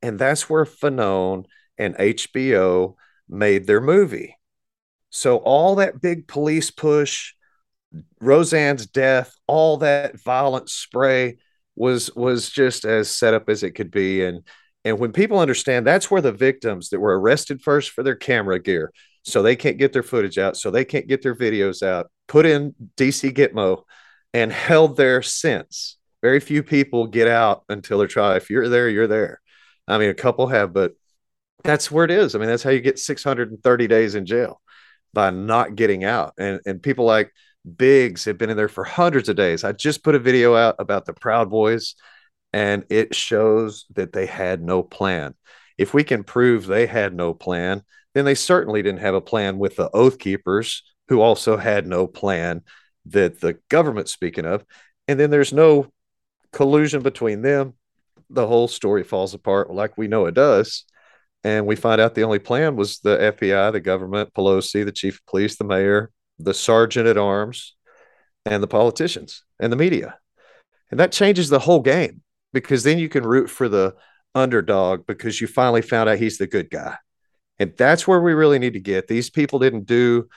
S2: And that's where Fanone and HBO made their movie. So all that big police push, Rosanne's death, all that violent spray was was just as set up as it could be. And and when people understand that's where the victims that were arrested first for their camera gear, so they can't get their footage out, so they can't get their videos out, put in DC Gitmo and held there since. Very few people get out until they're tried. If you're there, you're there. I mean, a couple have, but that's where it is. I mean, that's how you get 630 days in jail by not getting out. And and people like Biggs have been in there for hundreds of days. I just put a video out about the Proud Boys and it shows that they had no plan. If we can prove they had no plan, then they certainly didn't have a plan with the Oath Keepers, who also had no plan that the government, speaking of, and then there's no collusion between them. The whole story falls apart like we know it does. And we find out the only plan was the FBI, the government, Pelosi, the chief of police, the mayor, the sergeant at arms, and the politicians and the media. And that changes the whole game because then you can root for the underdog because you finally found out he's the good guy. And that's where we really need to get. These people didn't do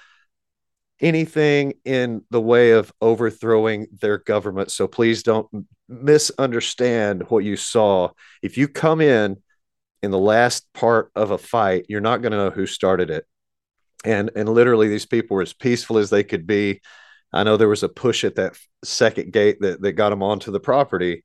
S2: anything in the way of overthrowing their government. So please don't misunderstand what you saw. If you come in in the last part of a fight, you're not going to know who started it. And and literally these people were as peaceful as they could be. I know there was a push at that second gate that, that got them onto the property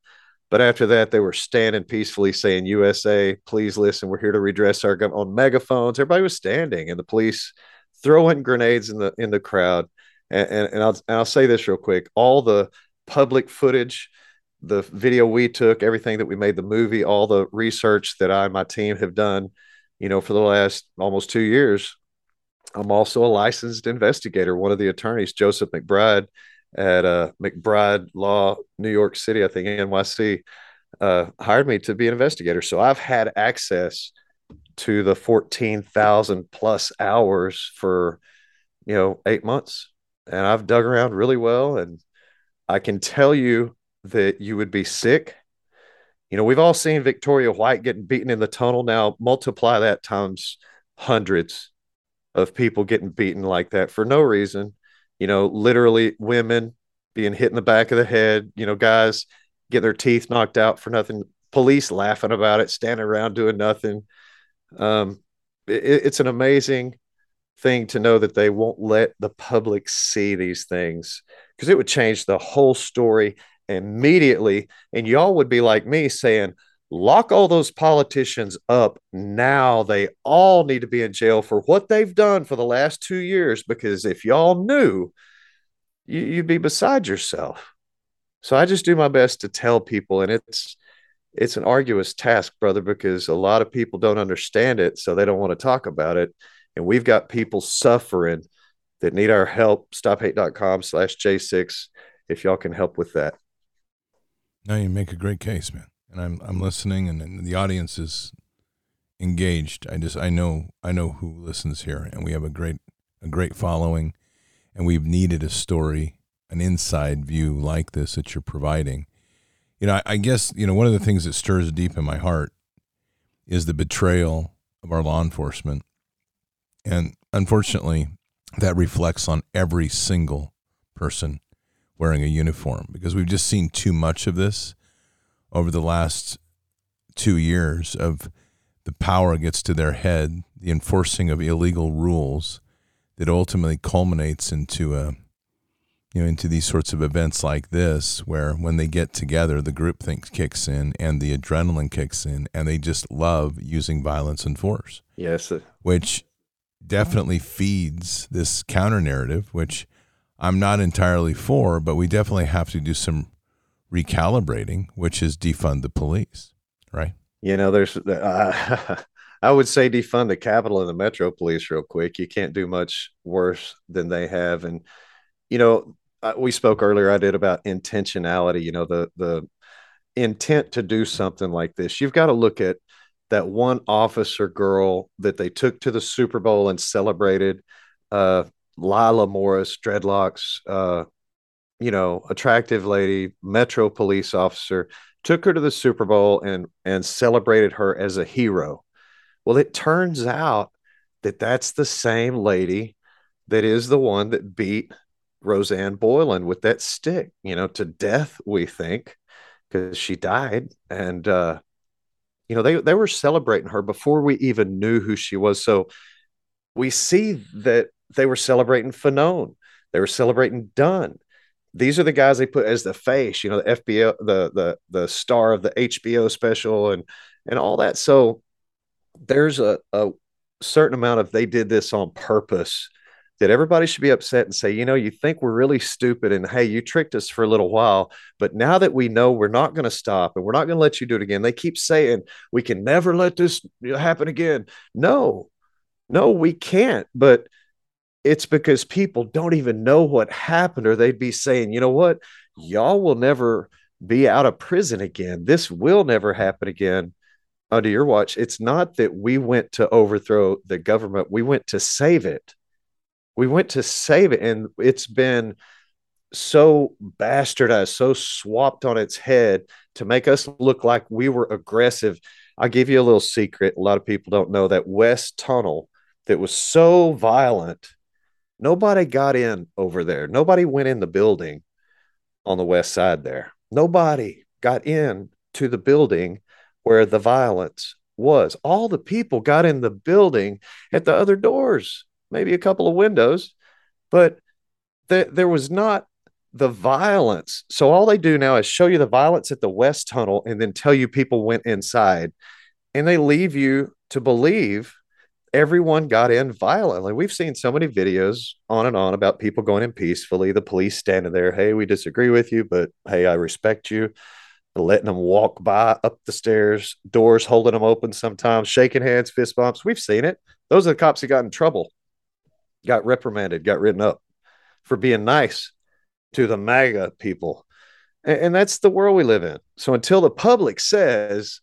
S2: but after that, they were standing peacefully saying, USA, please listen. We're here to redress our government on megaphones. Everybody was standing and the police throwing grenades in the in the crowd. And, and, and I'll, and I'll say this real quick. All the public footage, the video we took, everything that we made the movie, all the research that I and my team have done, you know, for the last almost two years. I'm also a licensed investigator. One of the attorneys, Joseph McBride, at uh, McBride Law, New York City, I think NYC, uh, hired me to be an investigator. So I've had access to the 14,000 plus hours for, you know, eight months. And I've dug around really well. And I can tell you that you would be sick. You know, we've all seen Victoria White getting beaten in the tunnel. Now multiply that times hundreds of people getting beaten like that for no reason you know, literally women being hit in the back of the head, you know, guys get their teeth knocked out for nothing, police laughing about it, standing around doing nothing. Um, it, it's an amazing thing to know that they won't let the public see these things because it would change the whole story immediately. And y'all would be like me saying, lock all those politicians up now. They all need to be in jail for what they've done for the last two years. Because if y'all knew, you, would be beside yourself. So I just do my best to tell people, and it's it's an arduous task, brother, because a lot of people don't understand it, so they don't want to talk about it. And we've got people suffering that need our help. StopHate.com slash J6 if y'all can help with that.
S1: No, you make a great case, man. And I'm I'm listening and, and the audience is engaged. I just I know I know who listens here and we have a great a great following and we've needed a story, an inside view like this that you're providing. You know, I, I guess, you know, one of the things that stirs deep in my heart is the betrayal of our law enforcement. And unfortunately, that reflects on every single person wearing a uniform because we've just seen too much of this over the last two years of the power gets to their head, the enforcing of illegal rules that ultimately culminates into a you know into these sorts of events like this where when they get together the group think kicks in and the adrenaline kicks in and they just love using violence and force.
S2: Yes
S1: which definitely feeds this counter narrative which i'm not entirely for but we definitely have to do some recalibrating which is defund the police right
S2: you know there's uh, [LAUGHS] I would say defund the Capitol and the Metro Police real quick. You can't do much worse than they have. And you know, we spoke earlier. I did about intentionality. You know, the the intent to do something like this. You've got to look at that one officer girl that they took to the Super Bowl and celebrated. Uh, Lila Morris, dreadlocks, uh, you know, attractive lady, Metro police officer, took her to the Super Bowl and and celebrated her as a hero. Well, it turns out that that's the same lady that is the one that beat Rosanne Boyland with that stick, you know, to death, we think, because she died. And, uh, you know, they, they were celebrating her before we even knew who she was. So we see that they were celebrating Fanone. They were celebrating Dunn. These are the guys they put as the face, you know, the FBO, the the the star of the HBO special and and all that. So there's a, a certain amount of they did this on purpose that everybody should be upset and say, you know, you think we're really stupid and hey, you tricked us for a little while, but now that we know we're not going to stop and we're not going to let you do it again, they keep saying we can never let this happen again. No, no, we can't. But it's because people don't even know what happened, or they'd be saying, you know what, y'all will never be out of prison again. This will never happen again under your watch. It's not that we went to overthrow the government, we went to save it. We went to save it. And it's been so bastardized, so swapped on its head to make us look like we were aggressive. I'll give you a little secret. A lot of people don't know that West Tunnel that was so violent. Nobody got in over there. Nobody went in the building on the west side there. Nobody got in to the building where the violence was. All the people got in the building at the other doors, maybe a couple of windows, but th- there was not the violence. So all they do now is show you the violence at the West Tunnel and then tell you people went inside. And they leave you to believe everyone got in violently. We've seen so many videos on and on about people going in peacefully, the police standing there, hey, we disagree with you, but hey, I respect you letting them walk by up the stairs, doors holding them open sometimes, shaking hands, fist bumps. We've seen it. Those are the cops that got in trouble, got reprimanded, got written up for being nice to the MAGA people. And, and that's the world we live in. So until the public says,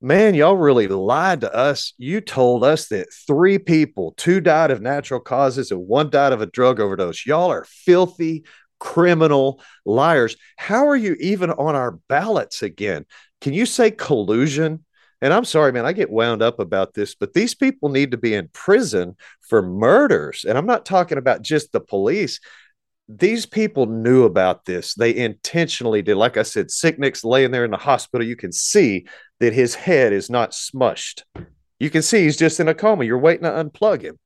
S2: man, y'all really lied to us. You told us that three people, two died of natural causes and one died of a drug overdose. Y'all are filthy, criminal liars. How are you even on our ballots again? Can you say collusion? And I'm sorry, man, I get wound up about this, but these people need to be in prison for murders. And I'm not talking about just the police. These people knew about this. They intentionally did. Like I said, Sicknick's laying there in the hospital. You can see that his head is not smushed. You can see he's just in a coma. You're waiting to unplug him.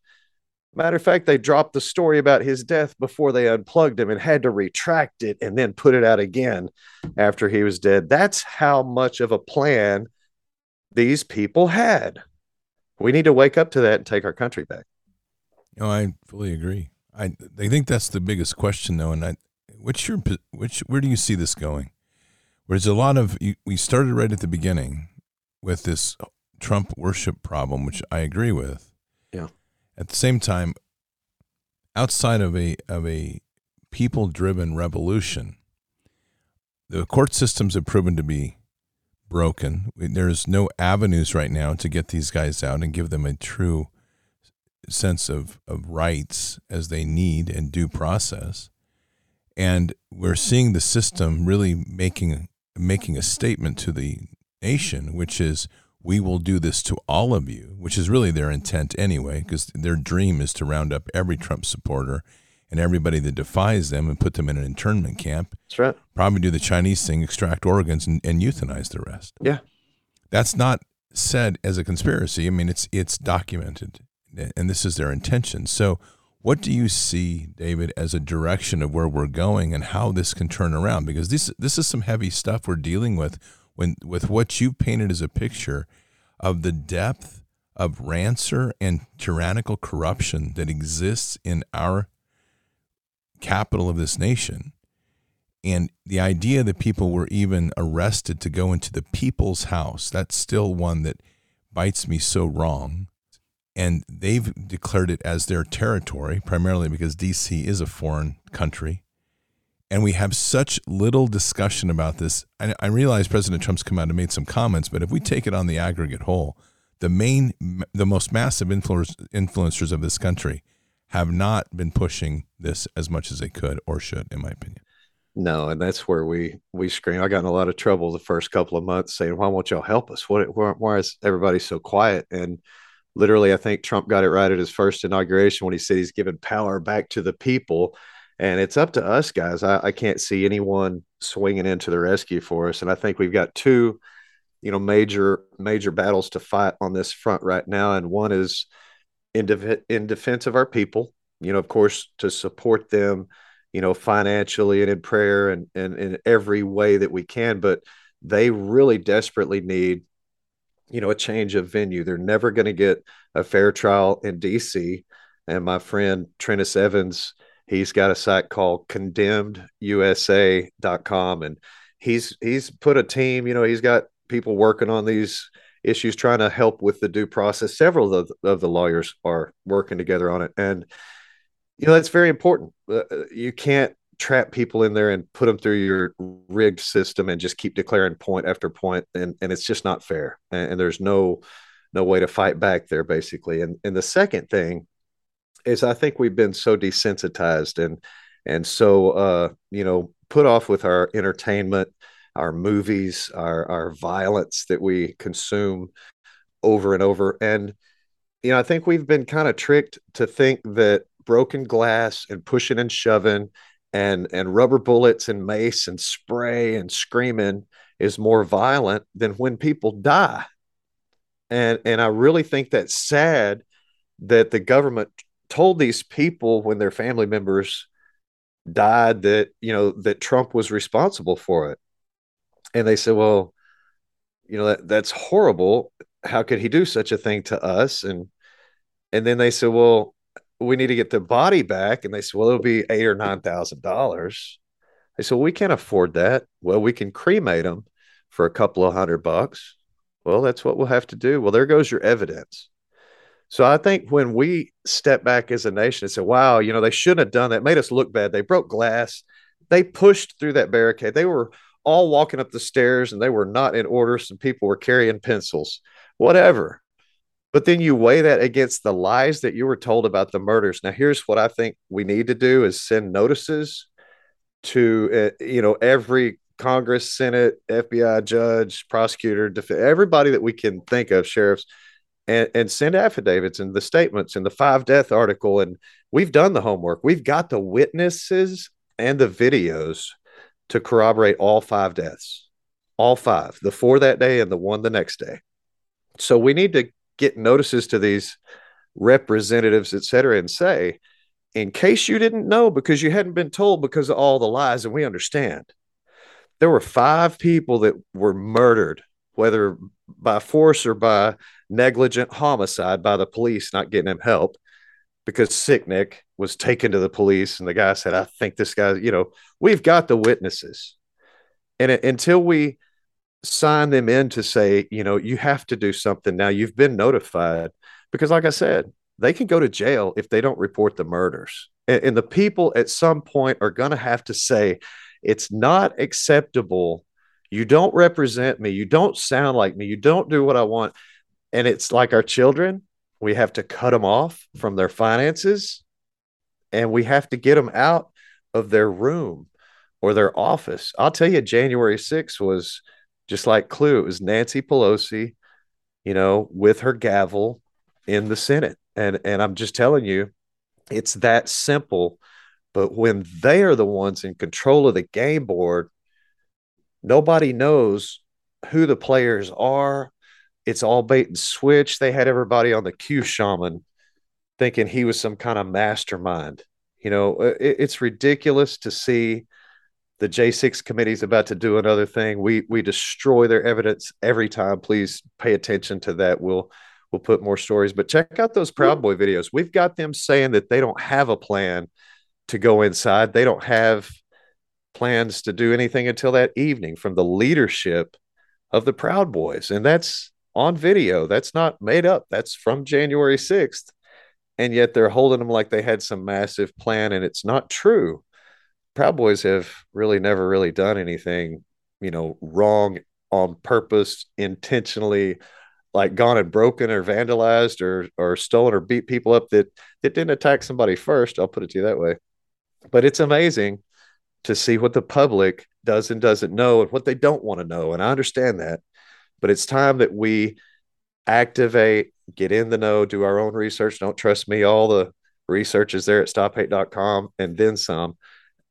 S2: Matter of fact, they dropped the story about his death before they unplugged him and had to retract it and then put it out again after he was dead. That's how much of a plan these people had. We need to wake up to that and take our country back.
S1: No, I fully agree. I I think that's the biggest question, though. And I, what's your which where do you see this going? There's a lot of we started right at the beginning with this Trump worship problem, which I agree with Yeah. At the same time, outside of a of a people driven revolution, the court systems have proven to be broken. There's no avenues right now to get these guys out and give them a true sense of, of rights as they need and due process. And we're seeing the system really making making a statement to the nation, which is we will do this to all of you, which is really their intent anyway, because their dream is to round up every Trump supporter and everybody that defies them and put them in an internment camp.
S2: That's right.
S1: Probably do the Chinese thing, extract organs and, and euthanize the rest.
S2: Yeah.
S1: That's not said as a conspiracy. I mean, it's it's documented, and this is their intention. So, what do you see, David, as a direction of where we're going and how this can turn around? Because this this is some heavy stuff we're dealing with when with what you painted as a picture of the depth of rancour and tyrannical corruption that exists in our capital of this nation. And the idea that people were even arrested to go into the people's house, that's still one that bites me so wrong. And they've declared it as their territory, primarily because DC is a foreign country. And we have such little discussion about this. I, I realize President Trump's come out and made some comments, but if we take it on the aggregate whole, the main, the most massive influencers of this country have not been pushing this as much as they could or should, in my opinion.
S2: No, and that's where we we scream. I got in a lot of trouble the first couple of months saying, "Why won't y'all help us? What? Why, why is everybody so quiet?" And literally, I think Trump got it right at his first inauguration when he said he's given power back to the people, and it's up to us guys. I, I can't see anyone swinging into the rescue for us, and I think we've got two, you know, major major battles to fight on this front right now, and one is in, de- in defense of our people, you know, of course, to support them, you know, financially and in prayer and, and in every way that we can. But they really desperately need, you know, a change of venue. They're never going to get a fair trial in DC. And my friend Treniss Evans, he's got a site called condemnedusa.com and he's he's put a team, you know, he's got people working on these issues trying to help with the due process. Several of the, of the lawyers are working together on it. And, you know, that's very important. Uh, you can't trap people in there and put them through your rigged system and just keep declaring point after point and, and it's just not fair and, and there's no no way to fight back there basically and and the second thing is i think we've been so desensitized and and so uh you know put off with our entertainment our movies, our our violence that we consume over and over. And you know, I think we've been kind of tricked to think that broken glass and pushing and shoving and and rubber bullets and mace and spray and screaming is more violent than when people die. And and I really think that's sad that the government told these people when their family members died that you know that Trump was responsible for it and they said, "Well, you know that that's horrible. How could he do such a thing to us?" And and then they said, "Well, we need to get the body back." And they said, "Well, it'll be eight or nine thousand dollars." They said, well, "We can't afford that." Well, we can cremate them for a couple of hundred bucks. Well, that's what we'll have to do. Well, there goes your evidence. So I think when we step back as a nation and say, wow, you know, they shouldn't have done that, it made us look bad. They broke glass. They pushed through that barricade. They were all walking up the stairs and they were not in order. Some people were carrying pencils, whatever. But then you weigh that against the lies that you were told about the murders. Now, here's what I think we need to do is send notices to, uh, you know, every Congress, Senate, FBI judge, prosecutor, def- everybody that we can think of, sheriffs, and, and send affidavits and the statements and the five death article. And we've done the homework. We've got the witnesses and the videos to corroborate all five deaths, all five, the four that day and the one the next day. So we need to get notices to these representatives, et cetera, and say, in case you didn't know because you hadn't been told because of all the lies, and we understand, there were five people that were murdered, whether by force or by negligent homicide by the police not getting him help because Sicknick was taken to the police and the guy said, I think this guy, you know, we've got the witnesses. And it, until we sign them in to say, you know, you have to do something now, you've been notified. Because, like I said, they can go to jail if they don't report the murders. And, and the people at some point are going to have to say, it's not acceptable. You don't represent me. You don't sound like me. You don't do what I want. And it's like our children, we have to cut them off from their finances and we have to get them out of their room or their office. I'll tell you, January 6th was just like Clue. It was Nancy Pelosi, you know, with her gavel in the Senate. And and I'm just telling you, it's that simple. But when they are the ones in control of the game board, nobody knows who the players are. It's all bait and switch. They had everybody on the Q shaman thinking he was some kind of mastermind. You know, uh, it, it's ridiculous to see the J6 committee is about to do another thing. We we destroy their evidence every time. Please pay attention to that. We'll we'll put more stories. But check out those Proud Boy videos. We've got them saying that they don't have a plan to go inside. They don't have plans to do anything until that evening from the leadership of the Proud Boys. And that's on video. That's not made up. That's from January 6th. And yet they're holding them like they had some massive plan, and it's not true. Proud Boys have really never really done anything, you know, wrong on purpose, intentionally like gone and broken or vandalized or or stolen or beat people up that that didn't attack somebody first. I'll put it to you that way. But it's amazing to see what the public does and doesn't know and what they don't want to know. And I understand that. But it's time that we activate, get in the know, do our own research. Don't trust me. All the research is there at stophate.com and then some.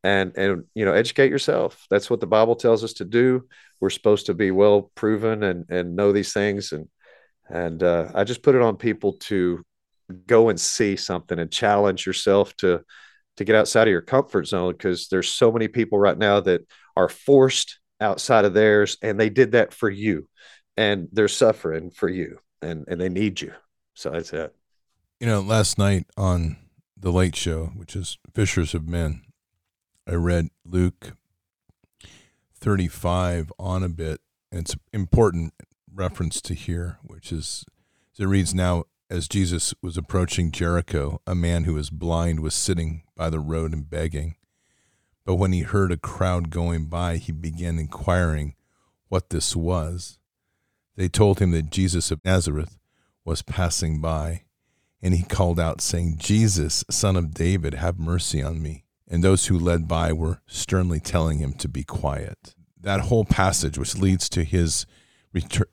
S2: And and you know, educate yourself. That's what the Bible tells us to do. We're supposed to be well proven and and know these things and and uh, I just put it on people to go and see something and challenge yourself to to get outside of your comfort zone because there's so many people right now that are forced outside of theirs and they did that for you and they're suffering for you and and they need you so that's it
S1: you know last night on the late show which is fishers of men i read luke 35 on a bit and it's important reference to here, which is it reads now as Jesus was approaching Jericho, a man who was blind was sitting by the road and begging. But when he heard a crowd going by, he began inquiring what this was. They told him that Jesus of Nazareth was passing by, and he called out, saying, Jesus, son of David, have mercy on me. And those who led by were sternly telling him to be quiet. That whole passage, which leads to his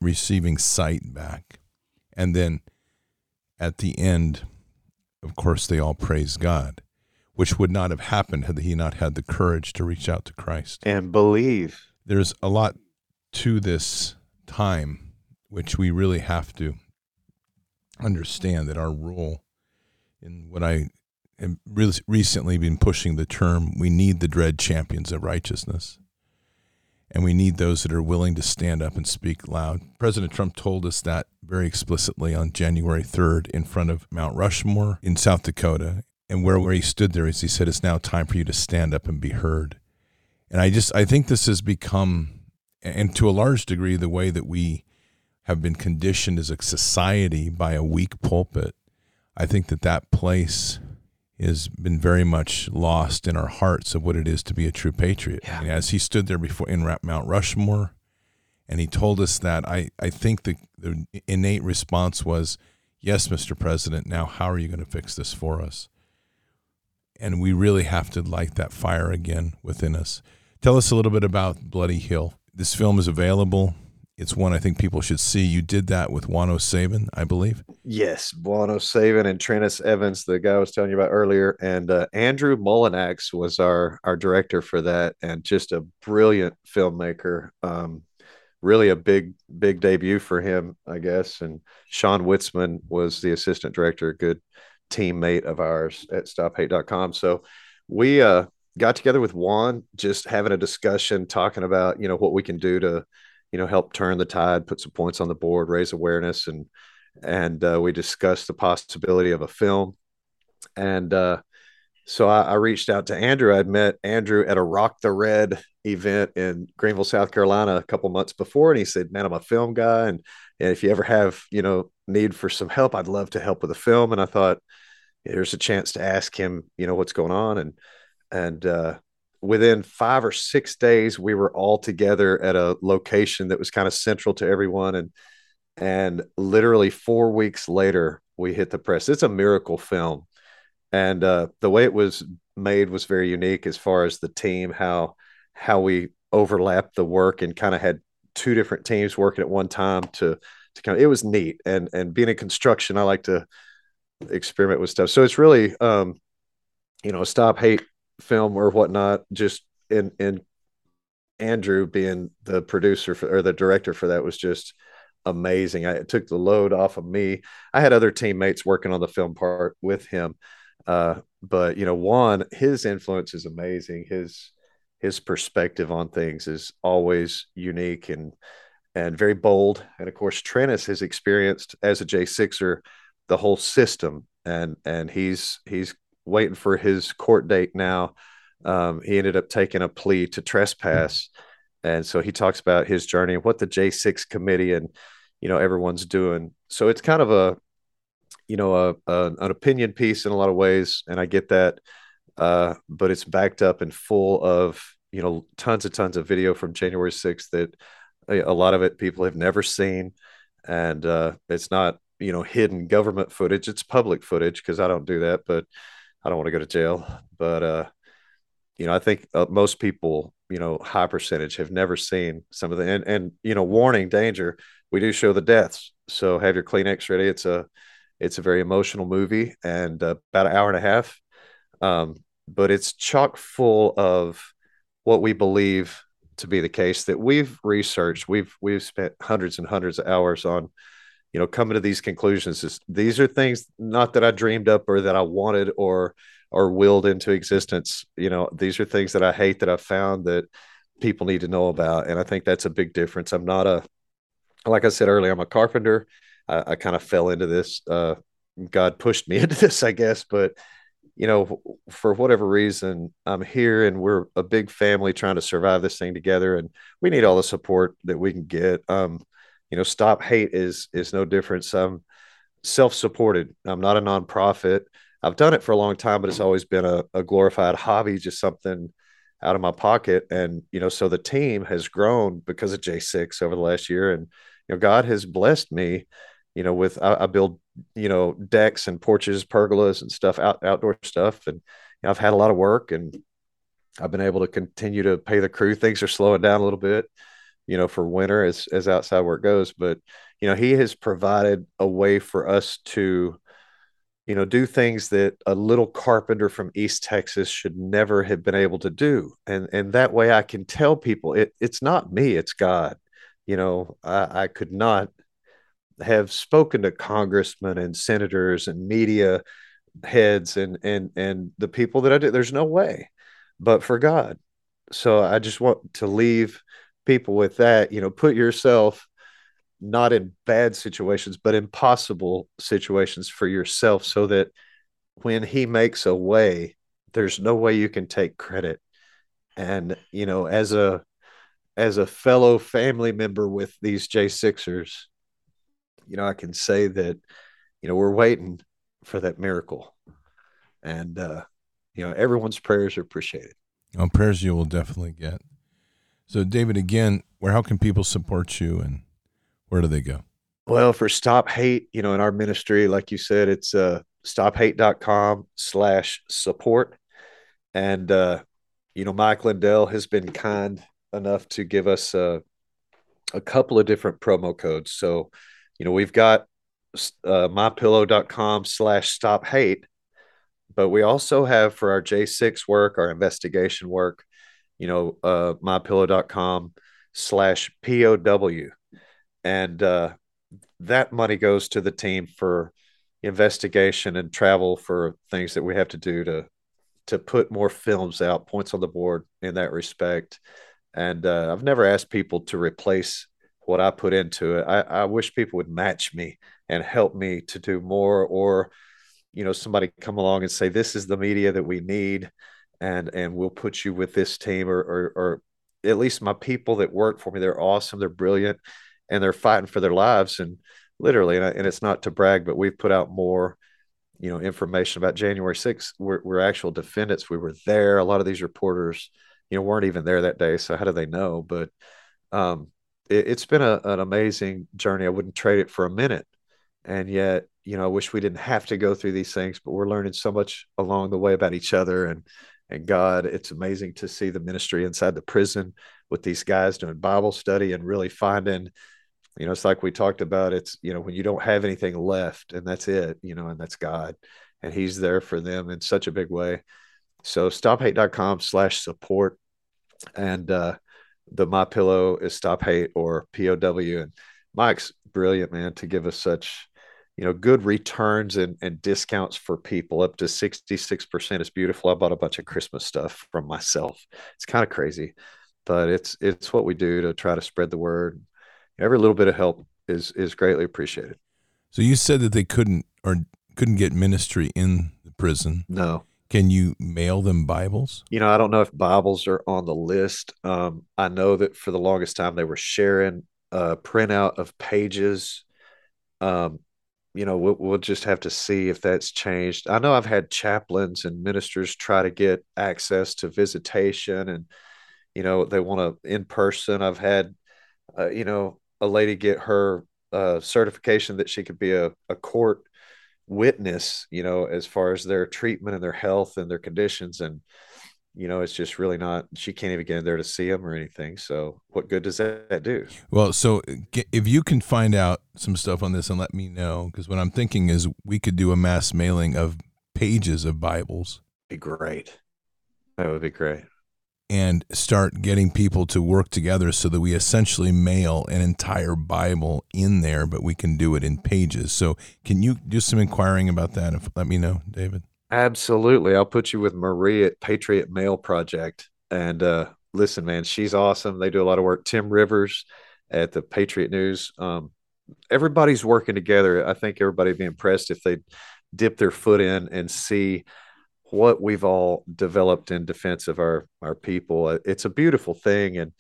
S1: receiving sight back. And then at the end, of course, they all praise God, which would not have happened had he not had the courage to reach out to Christ
S2: and believe.
S1: There's a lot to this time, which we really have to understand that our role in what I have really recently been pushing the term we need the dread champions of righteousness and we need those that are willing to stand up and speak loud. President Trump told us that very explicitly on January 3rd in front of Mount Rushmore in South Dakota. And where, where he stood there is he said, It's now time for you to stand up and be heard. And I just, I think this has become, and to a large degree, the way that we have been conditioned as a society by a weak pulpit. I think that that place has been very much lost in our hearts of what it is to be a true patriot. Yeah. as he stood there before in Mount Rushmore, and he told us that, I, I think the, the innate response was, Yes, Mr. President, now how are you going to fix this for us? And we really have to light that fire again within us. Tell us a little bit about Bloody Hill. This film is available it's one I think people should see. You did that with Juan O'Savin, I believe.
S2: Yes, Juan O'Savin and Treniss Evans, the guy I was telling you about earlier, and uh, Andrew Mullinax was our our director for that, and just a brilliant filmmaker. Um, really a big big debut for him, I guess. And Sean Witzman was the assistant director, good teammate of ours at StopHate.com. So we uh, got together with Juan, just having a discussion, talking about you know what we can do to you know, help turn the tide, put some points on the board, raise awareness, and and uh, we discussed the possibility of a film. And uh, so I, I, reached out to Andrew. I'd met Andrew at a Rock the Red event in Greenville, South Carolina, a couple months before, and he said, "Man, I'm a film guy, and, and if you ever have you know need for some help, I'd love to help with a film." And I thought, there's a chance to ask him, you know, what's going on, and and uh, within five or six days, we were all together at a location that was kind of central to everyone, and and literally four weeks later, we hit the press. It's a miracle film, and uh, the way it was made was very unique as far as the team how how we overlapped the work and kind of had two different teams working at one time to to kind of it was neat and and being in construction i like to experiment with stuff so it's really um you know stop hate film or whatnot just in in andrew being the producer for, or the director for that was just amazing I, it took the load off of me i had other teammates working on the film part with him uh, but you know, Juan, his influence is amazing. His his perspective on things is always unique and and very bold. And of course, Treniss has experienced as a J6er the whole system, and and he's he's waiting for his court date now. Um, he ended up taking a plea to trespass, and so he talks about his journey and what the J6 committee and you know everyone's doing. So it's kind of a you know a, a, an opinion piece in a lot of ways, and I get that. Uh, but it's backed up and full of you know tons and tons of video from January 6th that a, a lot of it people have never seen, and uh, it's not you know hidden government footage. It's public footage because I don't do that, but I don't want to go to jail. But uh, you know, I think uh, most people, you know, high percentage have never seen some of the and and you know, warning, danger. We do show the deaths, so have your Kleenex ready. It's a it's a very emotional movie and uh, about an hour and a half, um, but it's chock full of what we believe to be the case that we've researched. We've we've spent hundreds and hundreds of hours on, you know, coming to these conclusions. Is these are things not that I dreamed up or that I wanted or or willed into existence. You know, these are things that I hate that I found that people need to know about, and I think that's a big difference. I'm not a like I said earlier, I'm a carpenter. I, I kind of fell into this. Uh, God pushed me [LAUGHS] into this, I guess, but you know, for whatever reason, I'm here and we're a big family trying to survive this thing together, and we need all the support that we can get. Um, you know, Stop Hate is is no different. I'm self-supported. I'm not a nonprofit. I've done it for a long time, but it's always been a, a glorified hobby, just something out of my pocket. And you know, so the team has grown because of J6 over the last year, and you know, God has blessed me you know, with I, I, build, you know, decks and porches, pergolas and stuff, out outdoor stuff. And you know, I've had a lot of work and I've been able to continue to pay the crew. Things are slowing down a little bit, you know, for winter as as outside work goes. But you know, he has provided a way for us to, you know, do things that a little carpenter from East Texas should never have been able to do. And and that way I can tell people it it's not me, it's God. You know, I, I could not have spoken to congressmen and senators and media heads and and and the people that I did. There's no way, but for God. So I just want to leave people with that. You know, put yourself not in bad situations, but impossible situations for yourself, so that when He makes a way, there's no way you can take credit. And you know, as a as a fellow family member with these J6ers, you know, I can say that, you know, we're waiting for that miracle. And, uh, you know, everyone's prayers are appreciated.
S1: Prayers you will definitely get. So, David, again, where how can people support you and where do they go?
S2: Well, for Stop Hate, you know, in our ministry, like you said, it's uh, stophate.com slash support. And, uh, you know, Mike Lindell has been kind enough to give us a couple of different promo codes. So you know, we've got uh, mypillow.com slash stop hate, but we also have for our J6 work, our investigation work, you know, uh, mypillow.com slash POW. And uh, that money goes to the team for investigation and travel for things that we have to do to to put more films out, points on the board in that respect. And uh, I've never asked people to replace what I put into it. I, I wish people would match me and help me to do more, or you know, somebody come along and say, "This is the media that we need," and and we'll put you with this team, or or, or at least my people that work for me, they're awesome, they're brilliant, and they're fighting for their lives. And literally, and, I, and it's not to brag, but we've put out more, you know, information about January 6th. We're, we're actual defendants. We were there. A lot of these reporters, you know, weren't even there that day. So how do they know? But um, it, has been a, an amazing journey. I wouldn't trade it for a minute. And yet, you know, I wish we didn't have to go through these things, but we're learning so much along the way about each other and and God. It's amazing to see the ministry inside the prison with these guys doing Bible study and really finding, you know, it's like we talked about. It's you know when you don't have anything left and that's it, you know, and that's God, and He's there for them in such a big way. So stophate.com slash support and uh the my pillow is stop hate or POW and Mike's brilliant man to give us such you know good returns and, and discounts for people up to 66% is beautiful. I bought a bunch of christmas stuff from myself. It's kind of crazy but it's it's what we do to try to spread the word. Every little bit of help is is greatly appreciated.
S1: So you said that they couldn't or couldn't get ministry in the prison.
S2: No.
S1: Can you mail them bibles?
S2: You know i don't know if bibles are on the list. Um, i know that for the longest time they were sharing a printout of pages um, you know, we'll, we'll just have to see if that's changed. I know I've had chaplains and ministers try to get access to visitation and, you know, they want to in person. I've had, uh, you know, a lady get her uh, certification that she could be a, a court witness, you know, as far as their treatment and their health and their conditions. And, you know, it's just really not, she can't even get in there to see them or anything. So, what good does that do?
S1: Well, so if you can find out some stuff on this and let me know, because what I'm thinking is we could do a mass mailing of pages of Bibles.
S2: Be great. That would be great.
S1: And start getting people to work together so that we essentially mail an entire Bible in there, but we can do it in pages. So, can you do some inquiring about that? If, let me know, David.
S2: Absolutely. I'll put you with Marie at Patriot Mail Project. And uh, listen, man, she's awesome. They do a lot of work. Tim Rivers at the Patriot News. Um, everybody's working together. I think everybody'd be impressed if they dip their foot in and see what we've all developed in defense of our our people. Uh, it's a beautiful thing, and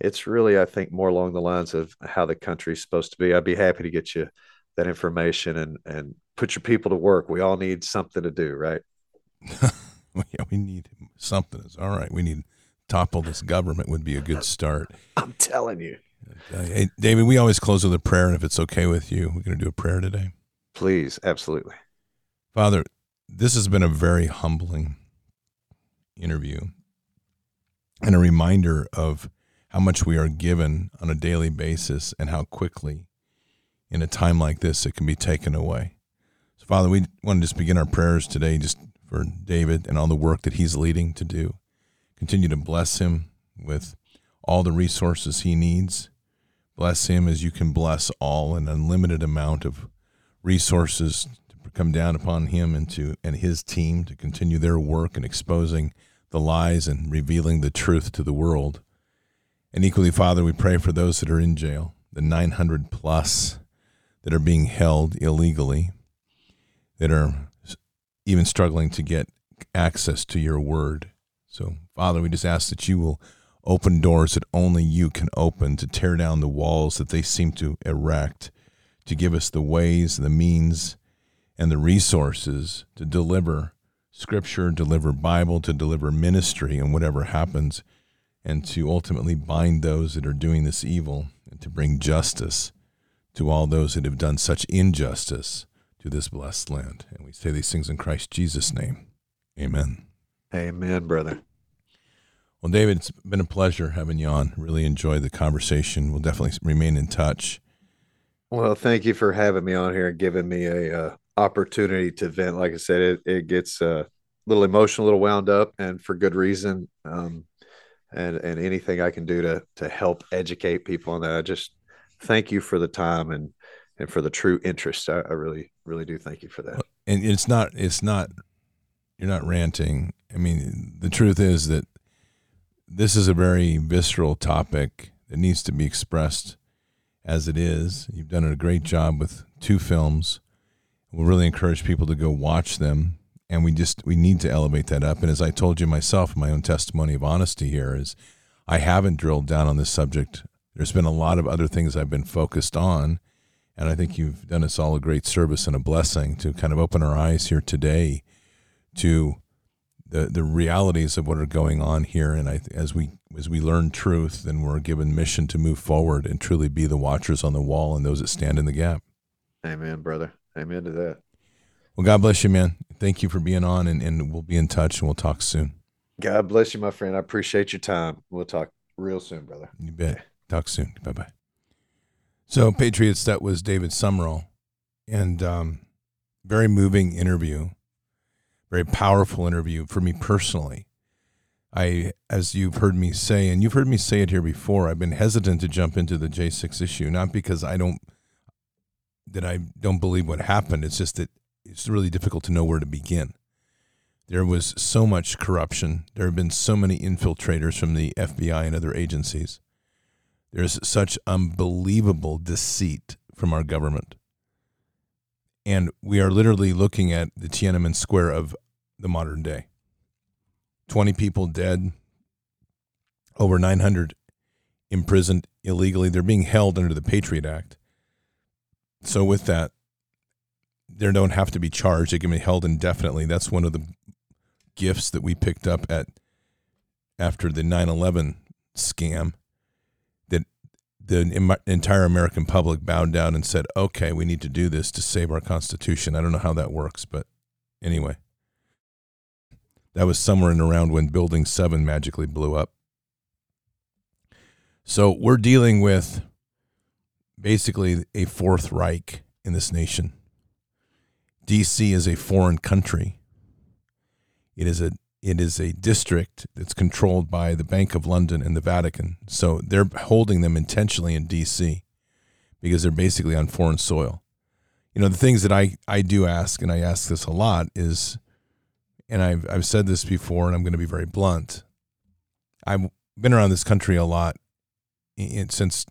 S2: it's really, I think, more along the lines of how the country's supposed to be. I'd be happy to get you that information and and put your people to work. We all need something to do, right? [LAUGHS]
S1: yeah, we need something. It's all right. We need topple this government would be a good start. [LAUGHS]
S2: I'm telling you.
S1: Uh, hey, David, we always close with a prayer, and if it's okay with you, we're going to do a prayer today.
S2: Please, absolutely.
S1: Father, this has been a very humbling interview and a reminder of how much we are given on a daily basis and how quickly in a time like this it can be taken away. Father, we want to just begin our prayers today just for David and all the work that he's leading to do. Continue to bless him with all the resources he needs. Bless him as you can bless all an unlimited amount of resources to come down upon him and to and his team to continue their work in exposing the lies and revealing the truth to the world. And equally, Father, we pray for those that are in jail, the 900 plus that are being held illegally, that are even struggling to get access to your word. So, Father, we just ask that you will open doors that only you can open to tear down the walls that they seem to erect, to give us the ways, the means, and the resources to deliver scripture, deliver Bible, to deliver ministry, and whatever happens, and to ultimately bind those that are doing this evil and to bring justice to all those that have done such injustice to this blessed land. And we say these things in Christ Jesus' name. Amen.
S2: Amen, brother.
S1: Well, David, it's been a pleasure having you on. Really enjoyed the conversation. We'll definitely remain in touch.
S2: Well, thank you for having me on here and giving me a uh, opportunity to vent. Like I said, it, it gets uh, a little emotional, a little wound up, and for good reason. Um, and and anything I can do to to help educate people on that, I just thank you for the time and and for the true interest. I, I really really do thank you for that.
S1: And it's not it's not you're not ranting. I mean, the truth is that this is a very visceral topic that needs to be expressed as it is. You've done a great job with two films. We'll really encourage people to go watch them, and we just we need to elevate that up. And as I told you myself, my own testimony of honesty here is, I haven't drilled down on this subject. There's been a lot of other things I've been focused on. And I think you've done us all a great service and a blessing to kind of open our eyes here today to the, the realities of what are going on here. And I, as we as we learn truth, then we're given mission to move forward and truly be the watchers on the wall and those that stand in the gap.
S2: Amen, brother. Amen to that.
S1: Well, God bless you, man. Thank you for being on, and, and we'll be in touch and we'll talk soon.
S2: God bless you, my friend. I appreciate your time. We'll talk real soon, brother.
S1: You bet. Talk soon. Bye bye. So, Patriots, that was David Sumrall, and um, very moving interview, very powerful interview for me personally. I, as you've heard me say, and you've heard me say it here before, I've been hesitant to jump into the J6 issue, not because I don't that I don't believe what happened. It's just that it's really difficult to know where to begin. There was so much corruption. There have been so many infiltrators from the FBI and other agencies. There's such unbelievable deceit from our government. And we are literally looking at the Tiananmen Square of the modern day. 20 people dead, over 900 imprisoned illegally. They're being held under the Patriot Act. So, with that, they don't have to be charged. They can be held indefinitely. That's one of the gifts that we picked up at after the 9/11 scam the entire American public bowed down and said, "Okay, we need to do this to save our constitution." I don't know how that works, but anyway. That was somewhere in around when building 7 magically blew up. So, we're dealing with basically a fourth Reich in this nation. DC is a foreign country. It is a it is a district that's controlled by the Bank of London and the Vatican. So they're holding them intentionally in DC because they're basically on foreign soil. You know, the things that I, I do ask, and I ask this a lot, is, and I've, I've said this before, and I'm going to be very blunt. I've been around this country a lot since,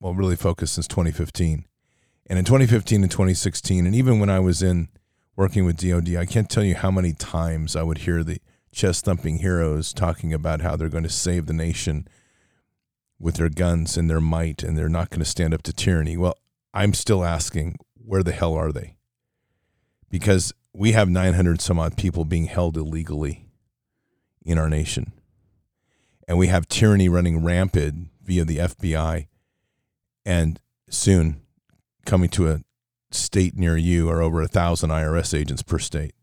S1: well, really focused since 2015. And in 2015 and 2016, and even when I was in working with DOD, I can't tell you how many times I would hear the chest thumping heroes talking about how they're going to save the nation with their guns and their might and they're not going to stand up to tyranny. Well, I'm still asking, where the hell are they? Because we have 900 some odd people being held illegally in our nation. And we have tyranny running rampant via the FBI. And soon coming to a state near you are over a thousand IRS agents per state,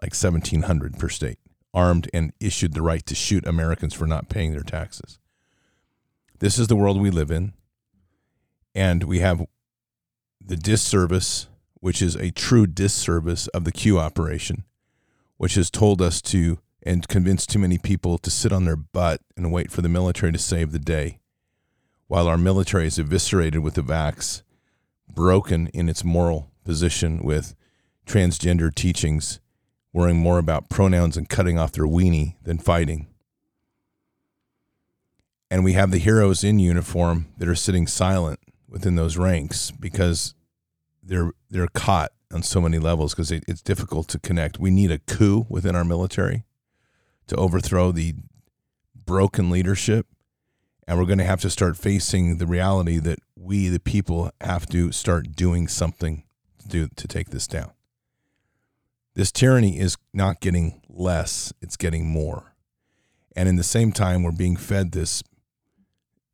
S1: like 1,700 per state, armed and issued the right to shoot Americans for not paying their taxes. This is the world we live in. And we have the disservice, which is a true disservice of the Q operation, which has told us to and convinced too many people to sit on their butt and wait for the military to save the day, while our military is eviscerated with the vax broken in its moral position with transgender teachings, worrying more about pronouns and cutting off their weenie than fighting. And we have the heroes in uniform that are sitting silent within those ranks because they're they're caught on so many levels because it, it's difficult to connect. We need a coup within our military to overthrow the broken leadership and we're going to have to start facing the reality that we, the people, have to start doing something to do to take this down. This tyranny is not getting less, it's getting more. And in the same time, we're being fed this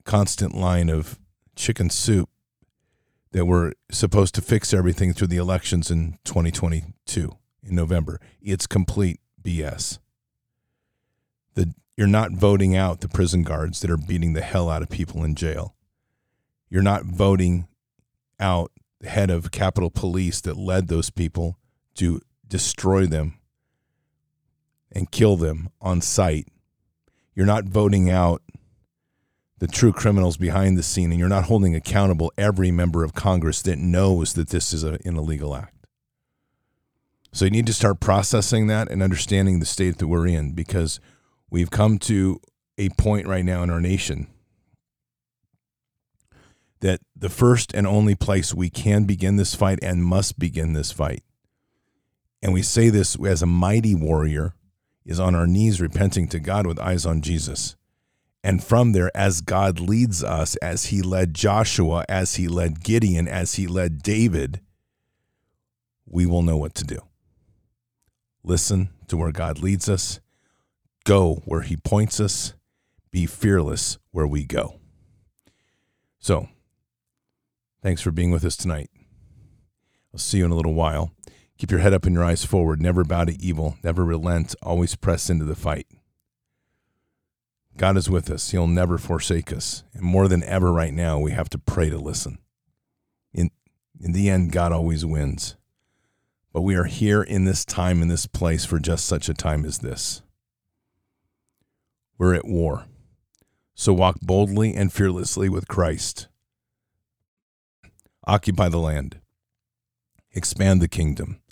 S1: constant line of chicken soup that we're supposed to fix everything through the elections in 2022 in November. It's complete BS. The you're not voting out the prison guards that are beating the hell out of people in jail. You're not voting out the head of Capitol Police that led those people to destroy them and kill them on sight. You're not voting out the true criminals behind the scene, and you're not holding accountable every member of Congress that knows that this is a, an illegal act. So you need to start processing that and understanding the state that we're in because We've come to a point right now in our nation that the first and only place we can begin this fight and must begin this fight, and we say this as a mighty warrior, is on our knees repenting to God with eyes on Jesus And from there, as God leads us, as He led Joshua, as He led Gideon, as He led David, we will know what to do. Listen to where God leads us, go where He points us, be fearless where we go. So, thanks for being with us tonight. I'll see you in a little while. Keep your head up and your eyes forward. Never bow to evil. Never relent. Always press into the fight. God is with us. He'll never forsake us. And more than ever right now, we have to pray to listen. In, in the end, God always wins. But we are here in this time, in this place, for just such a time as this. We're at war. So walk boldly and fearlessly with Christ. Occupy the land. Expand the kingdom.